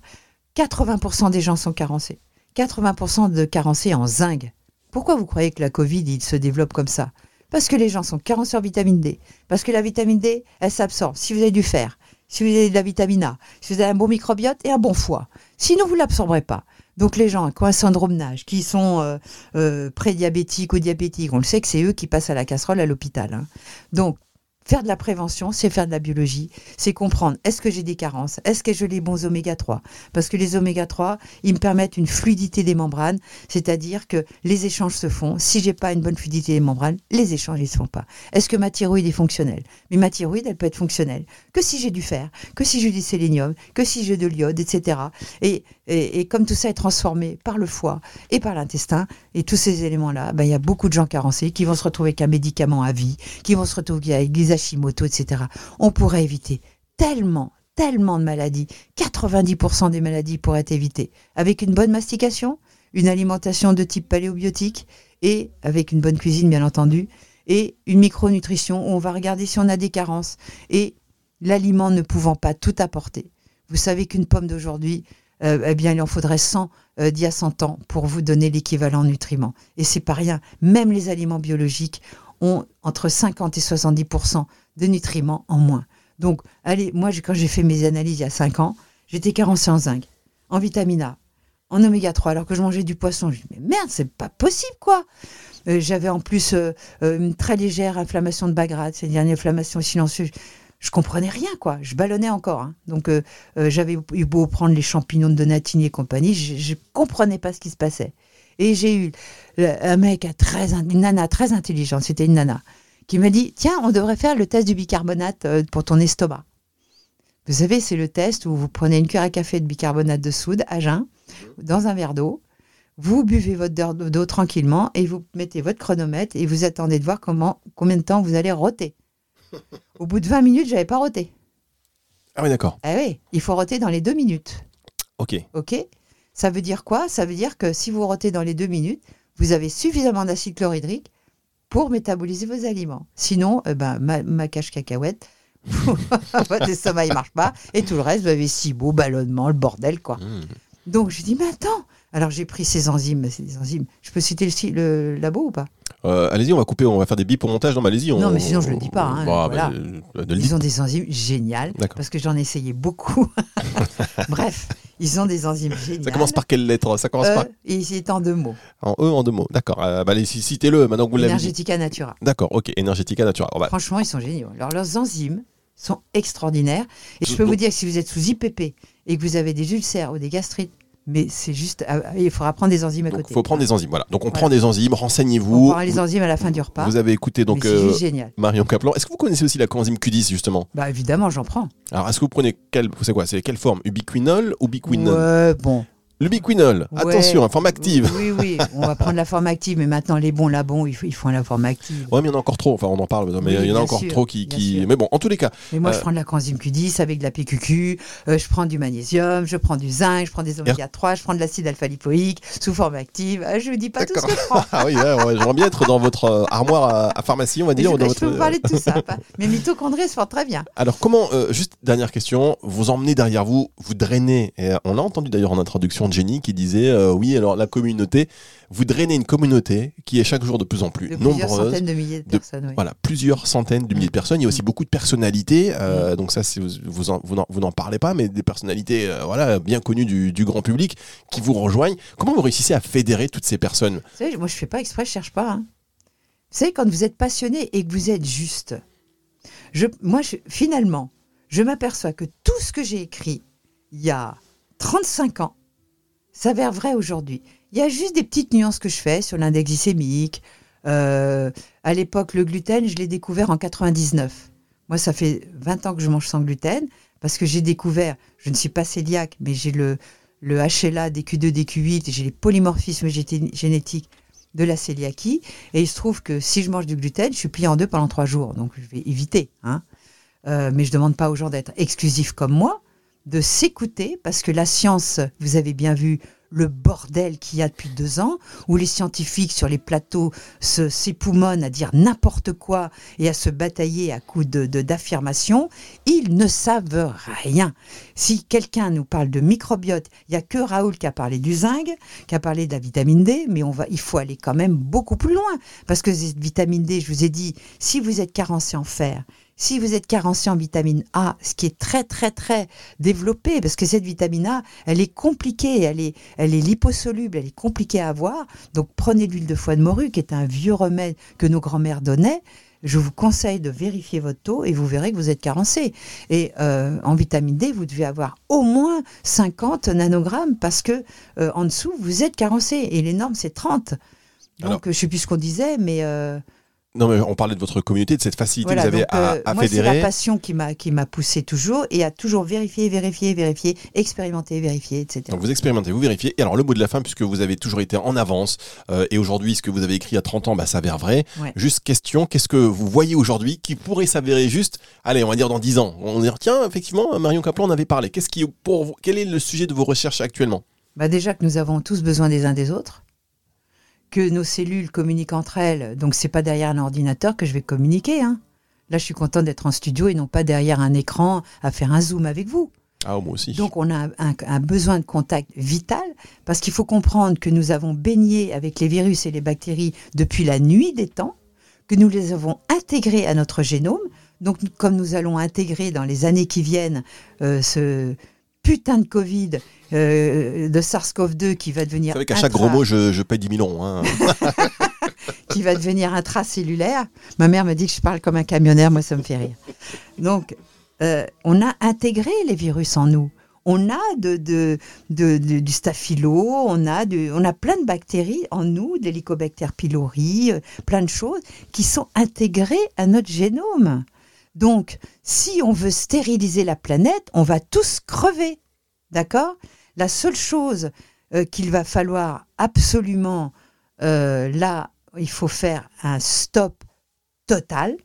80% des gens sont carencés. 80% de carencés en zinc. Pourquoi vous croyez que la Covid, il se développe comme ça? Parce que les gens sont carencés en vitamine D. Parce que la vitamine D, elle s'absorbe. Si vous avez du fer, si vous avez de la vitamine A, si vous avez un bon microbiote et un bon foie. Sinon, vous ne l'absorberez pas. Donc les gens qui ont un syndrome Nage, qui sont euh, euh, prédiabétiques ou diabétiques, on le sait que c'est eux qui passent à la casserole à l'hôpital. hein. Donc, Faire de la prévention, c'est faire de la biologie, c'est comprendre est-ce que j'ai des carences, est-ce que j'ai les bons oméga 3 Parce que les oméga 3, ils me permettent une fluidité des membranes, c'est-à-dire que les échanges se font. Si j'ai pas une bonne fluidité des membranes, les échanges ne se font pas. Est-ce que ma thyroïde est fonctionnelle? Mais ma thyroïde, elle peut être fonctionnelle que si j'ai du fer, que si j'ai du sélénium, que si j'ai de l'iode, etc. Et, et, comme tout ça est transformé par le foie et par l'intestin, et tous ces éléments-là, ben, il y a beaucoup de gens carencés qui vont se retrouver avec un médicament à vie, qui vont se retrouver avec des Hashimoto, etc. On pourrait éviter tellement, tellement de maladies. 90% des maladies pourraient être évitées avec une bonne mastication, une alimentation de type paléobiotique et avec une bonne cuisine, bien entendu, et une micronutrition où on va regarder si on a des carences et l'aliment ne pouvant pas tout apporter. Vous savez qu'une pomme d'aujourd'hui, euh, eh bien, il en faudrait 100 euh, d'il y a 100 ans pour vous donner l'équivalent nutriments. Et c'est pas rien. Même les aliments biologiques ont entre 50 et 70% de nutriments en moins. Donc, allez, moi, quand j'ai fait mes analyses il y a 5 ans, j'étais carencé en zinc, en vitamine A, en oméga 3, alors que je mangeais du poisson. Je me mais merde, c'est pas possible, quoi euh, J'avais en plus une très légère inflammation de Bagrade, c'est une inflammation silencieuse. Je comprenais rien, quoi. Je ballonnais encore. Hein. Donc, j'avais eu beau prendre les champignons de Donatini et compagnie, je, ne comprenais pas ce qui se passait. Et j'ai eu un mec, très, une nana très intelligente, c'était une nana, qui m'a dit Tiens, on devrait faire le test du bicarbonate euh, pour ton estomac. Vous savez, c'est le test où vous prenez une cuillère à café de bicarbonate de soude à jeun dans un verre d'eau. Vous buvez votre verre d'eau tranquillement et vous mettez votre chronomètre et vous attendez de voir comment, combien de temps vous allez roter. Au bout de 20 minutes, j'avais pas roté. Ah oui, d'accord. Ah oui, il faut roter dans les deux minutes. Ok. Ok. Ça veut dire quoi? Ça veut dire que si vous rotez dans les deux minutes, vous avez suffisamment d'acide chlorhydrique pour métaboliser vos aliments. Sinon, euh, ben, ma, cache cacahuète, [LAUGHS] votre estomac ne marche pas, et tout le reste, vous avez si beau ballonnement, le bordel, quoi. Mmh. Donc je dis, mais attends, alors j'ai pris ces enzymes, des enzymes. Je peux citer le, labo ou pas? Euh, Allez-y, on va couper, on va faire des bips au montage. Non, mais allez-y. Non, mais sinon je le dis pas. Hein, bah, bah, Ils ont des enzymes géniales parce que j'en ai essayé beaucoup. [LAUGHS] Bref, ils ont des enzymes géniales. Ça commence par quelle lettre? Ça commence par. Et c'est en deux mots. En E, en deux mots. D'accord. Euh, bah, allez, citez-le maintenant que vous l'avez. Energetica Natura. D'accord. Ok. Energetica Natura. Franchement, ils sont géniaux. Alors leurs enzymes sont extraordinaires. Et je peux vous dire que si vous êtes sous IPP et que vous avez des ulcères ou des gastrites mais c'est juste, euh, il faudra prendre des enzymes à côté. Il faut prendre des enzymes, voilà. Donc on prend des enzymes, renseignez-vous. On prend les enzymes à la fin du repas. Vous avez écouté donc euh, génial. Marion Kaplan. Est-ce que vous connaissez aussi la coenzyme Q10 justement? Bah évidemment, j'en prends. Alors est-ce que vous prenez quelle, c'est quoi, c'est quelle forme? Ubiquinol ou ubiquinol Ouais, bon. Le biquinol, attention, forme active. Oui, oui, on va prendre la forme active, mais maintenant les bons labons, ils, font la forme active. Oui, mais il y en a encore trop, enfin on en parle, mais il y en a encore trop qui. Mais bon, en tous les cas. Mais moi, je euh, prends de la coenzyme Q10 avec de la PQQ, euh, je prends du magnésium, je prends du zinc, je prends des oméga 3, je prends de l'acide alpha-lipoïque sous forme active. Ah, je ne vous dis pas tout ce que je prends. [LAUGHS] ah oui, j'aimerais bien être dans votre euh, armoire à, pharmacie, on va dire. Je, dans je peux vous parler de tout ça. Mes mitochondries se portent très bien. Alors, comment, juste dernière question, vous emmenez derrière vous, vous drainez, et on l'a entendu d'ailleurs en introduction Jenny qui disait euh, oui, alors la communauté, vous drainez une communauté qui est chaque jour de plus en plus de nombreuse. Plusieurs centaines de milliers de, personnes. Oui. Voilà, plusieurs centaines de milliers de mm. personnes. Il y a aussi mm. beaucoup de personnalités. Euh, mm. Donc ça, vous, vous, n'en parlez pas, mais des personnalités euh, voilà, bien connues du, grand public qui vous rejoignent. Comment vous réussissez à fédérer toutes ces personnes? Vous savez, moi je fais pas exprès, je cherche pas. Hein. Vous savez, quand vous êtes passionné et que vous êtes juste, je, moi finalement, je m'aperçois que tout ce que j'ai écrit il y a 35 ans, s'avère vrai aujourd'hui. Il y a juste des petites nuances que je fais sur l'index glycémique. Euh, à l'époque, le gluten, je l'ai découvert en 99. Moi, ça fait 20 ans que je mange sans gluten parce que j'ai découvert, je ne suis pas cœliaque, mais j'ai le, le HLA, DQ2, DQ8, j'ai les polymorphismes génétiques de la cœliaquie. Et il se trouve que si je mange du gluten, je suis plié en deux pendant trois jours. Donc, je vais éviter. Hein. Euh, mais je ne demande pas aux gens d'être exclusifs comme moi de s'écouter, parce que la science, vous avez bien vu le bordel qu'il y a depuis deux ans, où les scientifiques sur les plateaux se s'époumonnent à dire n'importe quoi et à se batailler à coups de, d'affirmations, ils ne savent rien. Si quelqu'un nous parle de microbiote, il n'y a que Raoul qui a parlé du zinc, qui a parlé de la vitamine D, mais on va, il faut aller quand même beaucoup plus loin, parce que cette vitamine D, je vous ai dit, si vous êtes carencé en fer, si vous êtes carencé en vitamine A, ce qui est très très très développé, parce que cette vitamine A, elle est compliquée, elle est, elle est liposoluble, elle est compliquée à avoir. Donc prenez l'huile de foie de morue, qui est un vieux remède que nos grands-mères donnaient. je vous conseille de vérifier votre taux et vous verrez que vous êtes carencé. Et euh, en vitamine D, vous devez avoir au moins 50 nanogrammes parce que euh, en dessous, vous êtes carencé. Et les normes, c'est 30. Donc, Alors- je ne sais plus ce qu'on disait, mais euh, Non, mais on parlait de votre communauté, de cette facilité voilà. que vous avez donc, à, euh, à moi, c'est la fédérer. passion qui m'a qui m'a poussé toujours et à toujours vérifier, vérifier, vérifier, expérimenter, vérifier, etc. Donc vous expérimentez, vous vérifiez. Et alors le mot de la fin, puisque vous avez toujours été en avance, euh, et aujourd'hui ce que vous avez écrit à 30 ans bah, s'avère vrai. Ouais. Juste question, qu'est-ce que vous voyez aujourd'hui qui pourrait s'avérer juste, allez, on va dire dans 10 ans? On va dire, tiens, effectivement, Marion Caplan en avait parlé. Qu'est-ce qui, pour vous, quel est le sujet de vos recherches actuellement? Bah déjà que nous avons tous besoin des uns des autres, que nos cellules communiquent entre elles, donc c'est pas derrière un ordinateur que je vais communiquer. Hein. Là, je suis contente d'être en studio et non pas derrière un écran à faire un zoom avec vous. Ah, moi aussi. Donc on a un, un- un besoin de contact vital parce qu'il faut comprendre que nous avons baigné avec les virus et les bactéries depuis la nuit des temps, que nous les avons intégrés à notre génome. Donc comme nous allons intégrer dans les années qui viennent euh, ce putain de Covid, euh, de SARS-CoV-2 qui va devenir Vous savez qu'à chaque gros mot, je, je paye 10 000 euros. hein. [LAUGHS] qui va devenir intracellulaire. Ma mère me dit que je parle comme un camionneur, moi ça me fait rire. Donc, euh, on a intégré les virus en nous. On a de, de, de- de- du staphylo, on a, de, on a plein de bactéries en nous, d'Helicobacter pylori, euh, plein de choses qui sont intégrées à notre génome. Donc, si on veut stériliser la planète, on va tous crever. D'accord? La seule chose euh, qu'il va falloir absolument, euh, là, il faut faire un stop total,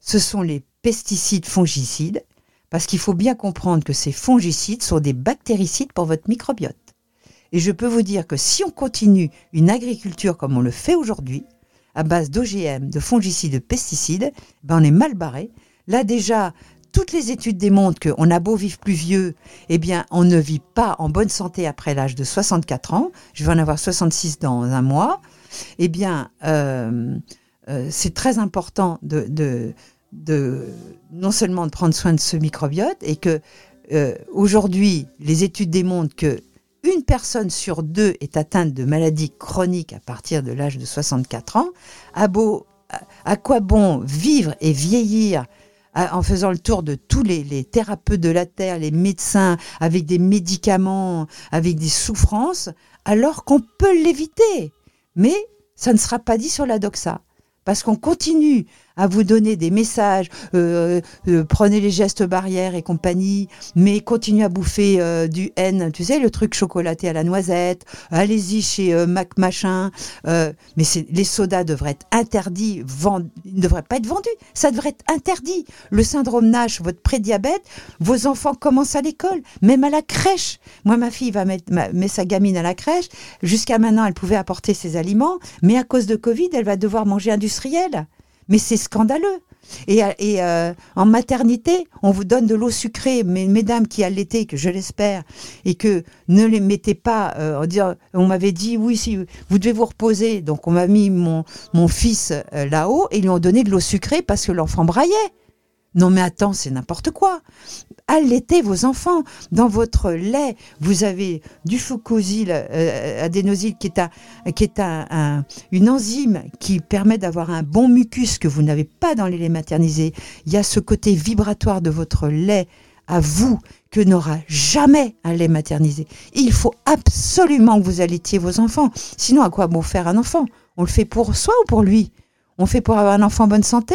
ce sont les pesticides fongicides, parce qu'il faut bien comprendre que ces fongicides sont des bactéricides pour votre microbiote. Et je peux vous dire que si on continue une agriculture comme on le fait aujourd'hui, à base d'OGM, de fongicides, de pesticides, ben on est mal barré. Là déjà, toutes les études démontrent qu'on a beau vivre plus vieux, eh bien, on ne vit pas en bonne santé après l'âge de 64 ans. Je vais en avoir 66 dans un mois. Eh bien, euh, euh, c'est très important de non seulement de prendre soin de ce microbiote et que euh, aujourd'hui, les études démontrent que une personne sur deux est atteinte de maladies chroniques à partir de l'âge de 64 ans. À, quoi bon vivre et vieillir en faisant le tour de tous les, les thérapeutes de la Terre, les médecins, avec des médicaments, avec des souffrances, alors qu'on peut l'éviter? Mais ça ne sera pas dit sur la doxa. Parce qu'on continue à vous donner des messages, euh, euh, prenez les gestes barrières et compagnie, mais continuez à bouffer euh, du N, tu sais, le truc chocolaté à la noisette, allez-y chez euh, Mac Machin, euh, mais les sodas devraient être interdits, ne devraient pas être vendus, ça devrait être interdit. Le syndrome Nash, votre prédiabète, vos enfants commencent à l'école, même à la crèche. Moi, ma fille va mettre met sa gamine à la crèche, jusqu'à maintenant, elle pouvait apporter ses aliments, mais à cause de Covid, elle va devoir manger industriel. Mais c'est scandaleux. Et, et, euh, en maternité, on vous donne de l'eau sucrée, mesdames qui allaitaient, que je l'espère, et que ne les mettez pas, euh, en on m'avait dit, oui, si vous devez vous reposer. Donc on m'a mis mon, mon fils euh, là-haut et ils lui ont donné de l'eau sucrée parce que l'enfant braillait. Non mais attends, c'est n'importe quoi. Allaitez vos enfants. Dans votre lait, vous avez du fucosyl euh, adénosyl qui est, un, qui est un- une enzyme qui permet d'avoir un bon mucus que vous n'avez pas dans les laits maternisés. Il y a ce côté vibratoire de votre lait à vous que n'aura jamais un lait maternisé. Il faut absolument que vous allaitiez vos enfants. Sinon, à quoi bon faire un enfant? On le fait pour soi ou pour lui? On fait pour avoir un enfant en bonne santé?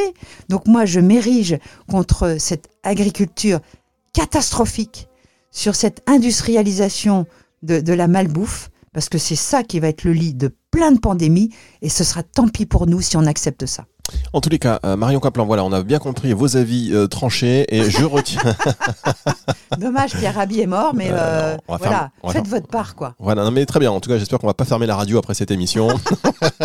Donc moi, je m'érige contre cette agriculture catastrophique, sur cette industrialisation de, de la malbouffe, parce que c'est ça qui va être le lit de plein de pandémies, et ce sera tant pis pour nous si on accepte ça. En tous les cas, euh, Marion Caplan, voilà, on a bien compris vos avis euh, tranchés et je retiens. [LAUGHS] Dommage, Pierre Rabhi est mort, mais Euh, euh, on va voilà, faites votre part, quoi. voilà, non, mais très bien. En tout cas, j'espère qu'on va pas fermer la radio après cette émission.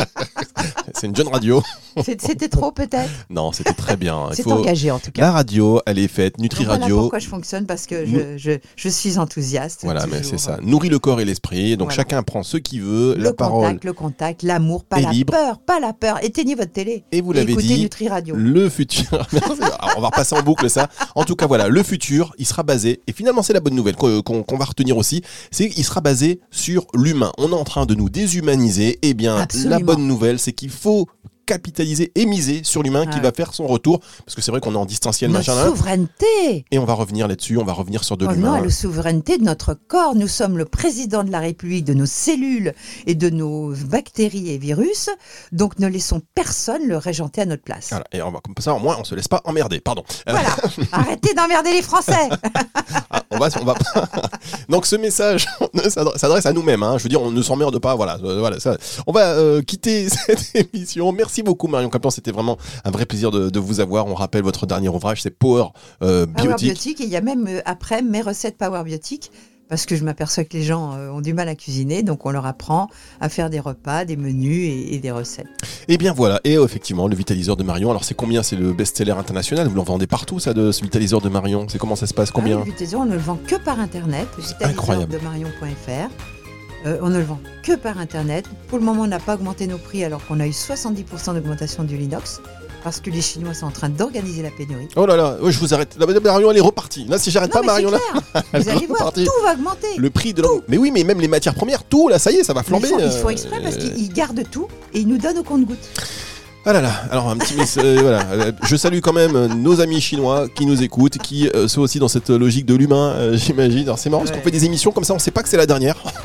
[LAUGHS] C'est une jeune radio. C'était trop, peut-être [LAUGHS] Non, c'était très bien. C'est faut- engagé, en tout cas. La radio, elle est faite. Nutri voilà Radio. pourquoi je fonctionne, parce que je, je, je suis enthousiaste. Voilà, mais c'est ça. Nourrit le corps et l'esprit. Donc Voilà. chacun prend ce qu'il veut. Le la parole contact, le contact, l'amour, pas la libre. peur, pas la peur. Éteignez votre télé. Et vous l'avez dit, Nutri Radio. Le futur. [LAUGHS] Alors, on va repasser en boucle ça. En tout cas, voilà, le futur, il sera basé. Et finalement, c'est la bonne nouvelle qu'on qu'on- qu'on va retenir aussi. C'est qu'il sera basé sur l'humain. On est en train de nous déshumaniser. Eh bien, Absolument. la bonne nouvelle, c'est qu'il faut capitaliser et miser sur l'humain qui va faire son retour. Parce que c'est vrai qu'on est en distanciel, Notre machin. souveraineté. Et on va revenir là-dessus, on va revenir sur de à l'humain. la souveraineté de notre corps. Nous sommes le président de la République, de nos cellules et de nos bactéries et virus. Donc ne laissons personne le régenter à notre place. Voilà. Et on va, comme ça, au moins, on se laisse pas emmerder. Pardon. Euh, Voilà. [LAUGHS] Arrêtez d'emmerder les Français. [LAUGHS] Ah, on va, on va. [LAUGHS] Donc ce message s'adresse à nous-mêmes. hein. Je veux dire, on ne s'emmerde pas. Voilà, euh, voilà. Ça. On va euh, quitter cette émission. Merci beaucoup, Marion Campion. C'était vraiment un vrai plaisir de, de vous avoir. On rappelle votre dernier ouvrage, c'est Power euh, Power Biotique. Biotique. Et il y a même euh, après mes recettes Power Biotique. Parce que je m'aperçois que les gens euh, ont du mal à cuisiner, donc on leur apprend à faire des repas, des menus et, et des recettes. Et bien voilà. Et euh, effectivement, le vitaliseur de Marion. Alors c'est combien? C'est le best-seller international? Vous l'en vendez partout, ça, de ce vitaliseur de Marion? C'est comment ça se passe? Combien Ah, le vitaliseur, on ne le vend que par internet, incroyable. vitaliseurdemarion.fr. Euh, on ne le vend que par internet. Pour le moment, on n'a pas augmenté nos prix alors qu'on a eu 70% d'augmentation du Linux parce que les Chinois sont en train d'organiser la pénurie. Oh là là, je vous arrête. Là, Marion, elle est repartie. Là, si j'arrête pas Marion, là, [LAUGHS] Vous allez voir, tout va augmenter. Le prix de la... Mais oui, mais même les matières premières, tout, là, ça y est, ça va flamber. Ils font, ils font exprès parce euh, qu'ils gardent tout et ils nous donnent au compte-goutte. Ah là là, alors un petit euh, voilà. Euh, Je salue quand même euh, nos amis chinois qui nous écoutent, qui euh, sont aussi dans cette logique de l'humain, euh, j'imagine. Alors c'est marrant parce qu'on fait des émissions comme ça, on sait pas que c'est la dernière. [LAUGHS]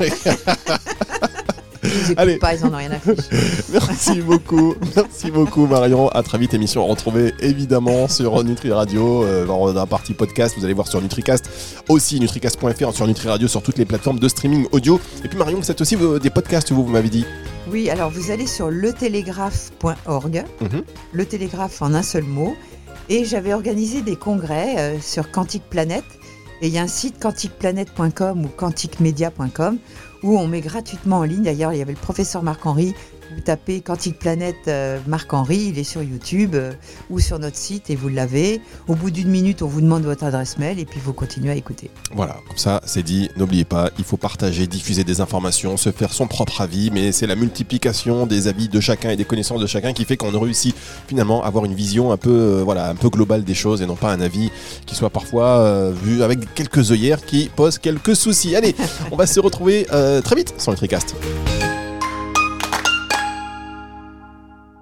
Ils Allez. pas, ils en ont rien à foutre. [LAUGHS] Merci beaucoup, merci beaucoup Marion. À très vite, émission retrouvée évidemment sur Nutri Radio, euh, dans la partie podcast. Vous allez voir sur Nutricast, aussi nutricast.fr, sur Nutri Radio, sur toutes les plateformes de streaming audio. Et puis Marion, vous faites aussi des podcasts, vous, vous m'avez dit. Oui, alors vous allez sur letélégraphe.org, Mhm. le télégraphe en un seul mot, et j'avais organisé des congrès euh, sur Quantique Planète, et il y a un site quantiqueplanète.com ou quantiquemedia.com où on met gratuitement en ligne, d'ailleurs il y avait le professeur Marc-Henri, vous tapez Quantique Planète euh, Marc-Henri, il est sur YouTube euh, ou sur notre site et vous l'avez. Au bout d'une minute, on vous demande votre adresse mail et puis vous continuez à écouter. Voilà, comme ça c'est dit, n'oubliez pas, il faut partager, diffuser des informations, se faire son propre avis, mais c'est la multiplication des avis de chacun et des connaissances de chacun qui fait qu'on réussit finalement à avoir une vision un peu, euh, voilà, un peu globale des choses et non pas un avis qui soit parfois euh, vu avec quelques œillères qui posent quelques soucis. Allez, [LAUGHS] on va se retrouver euh, très vite sur le Tricast.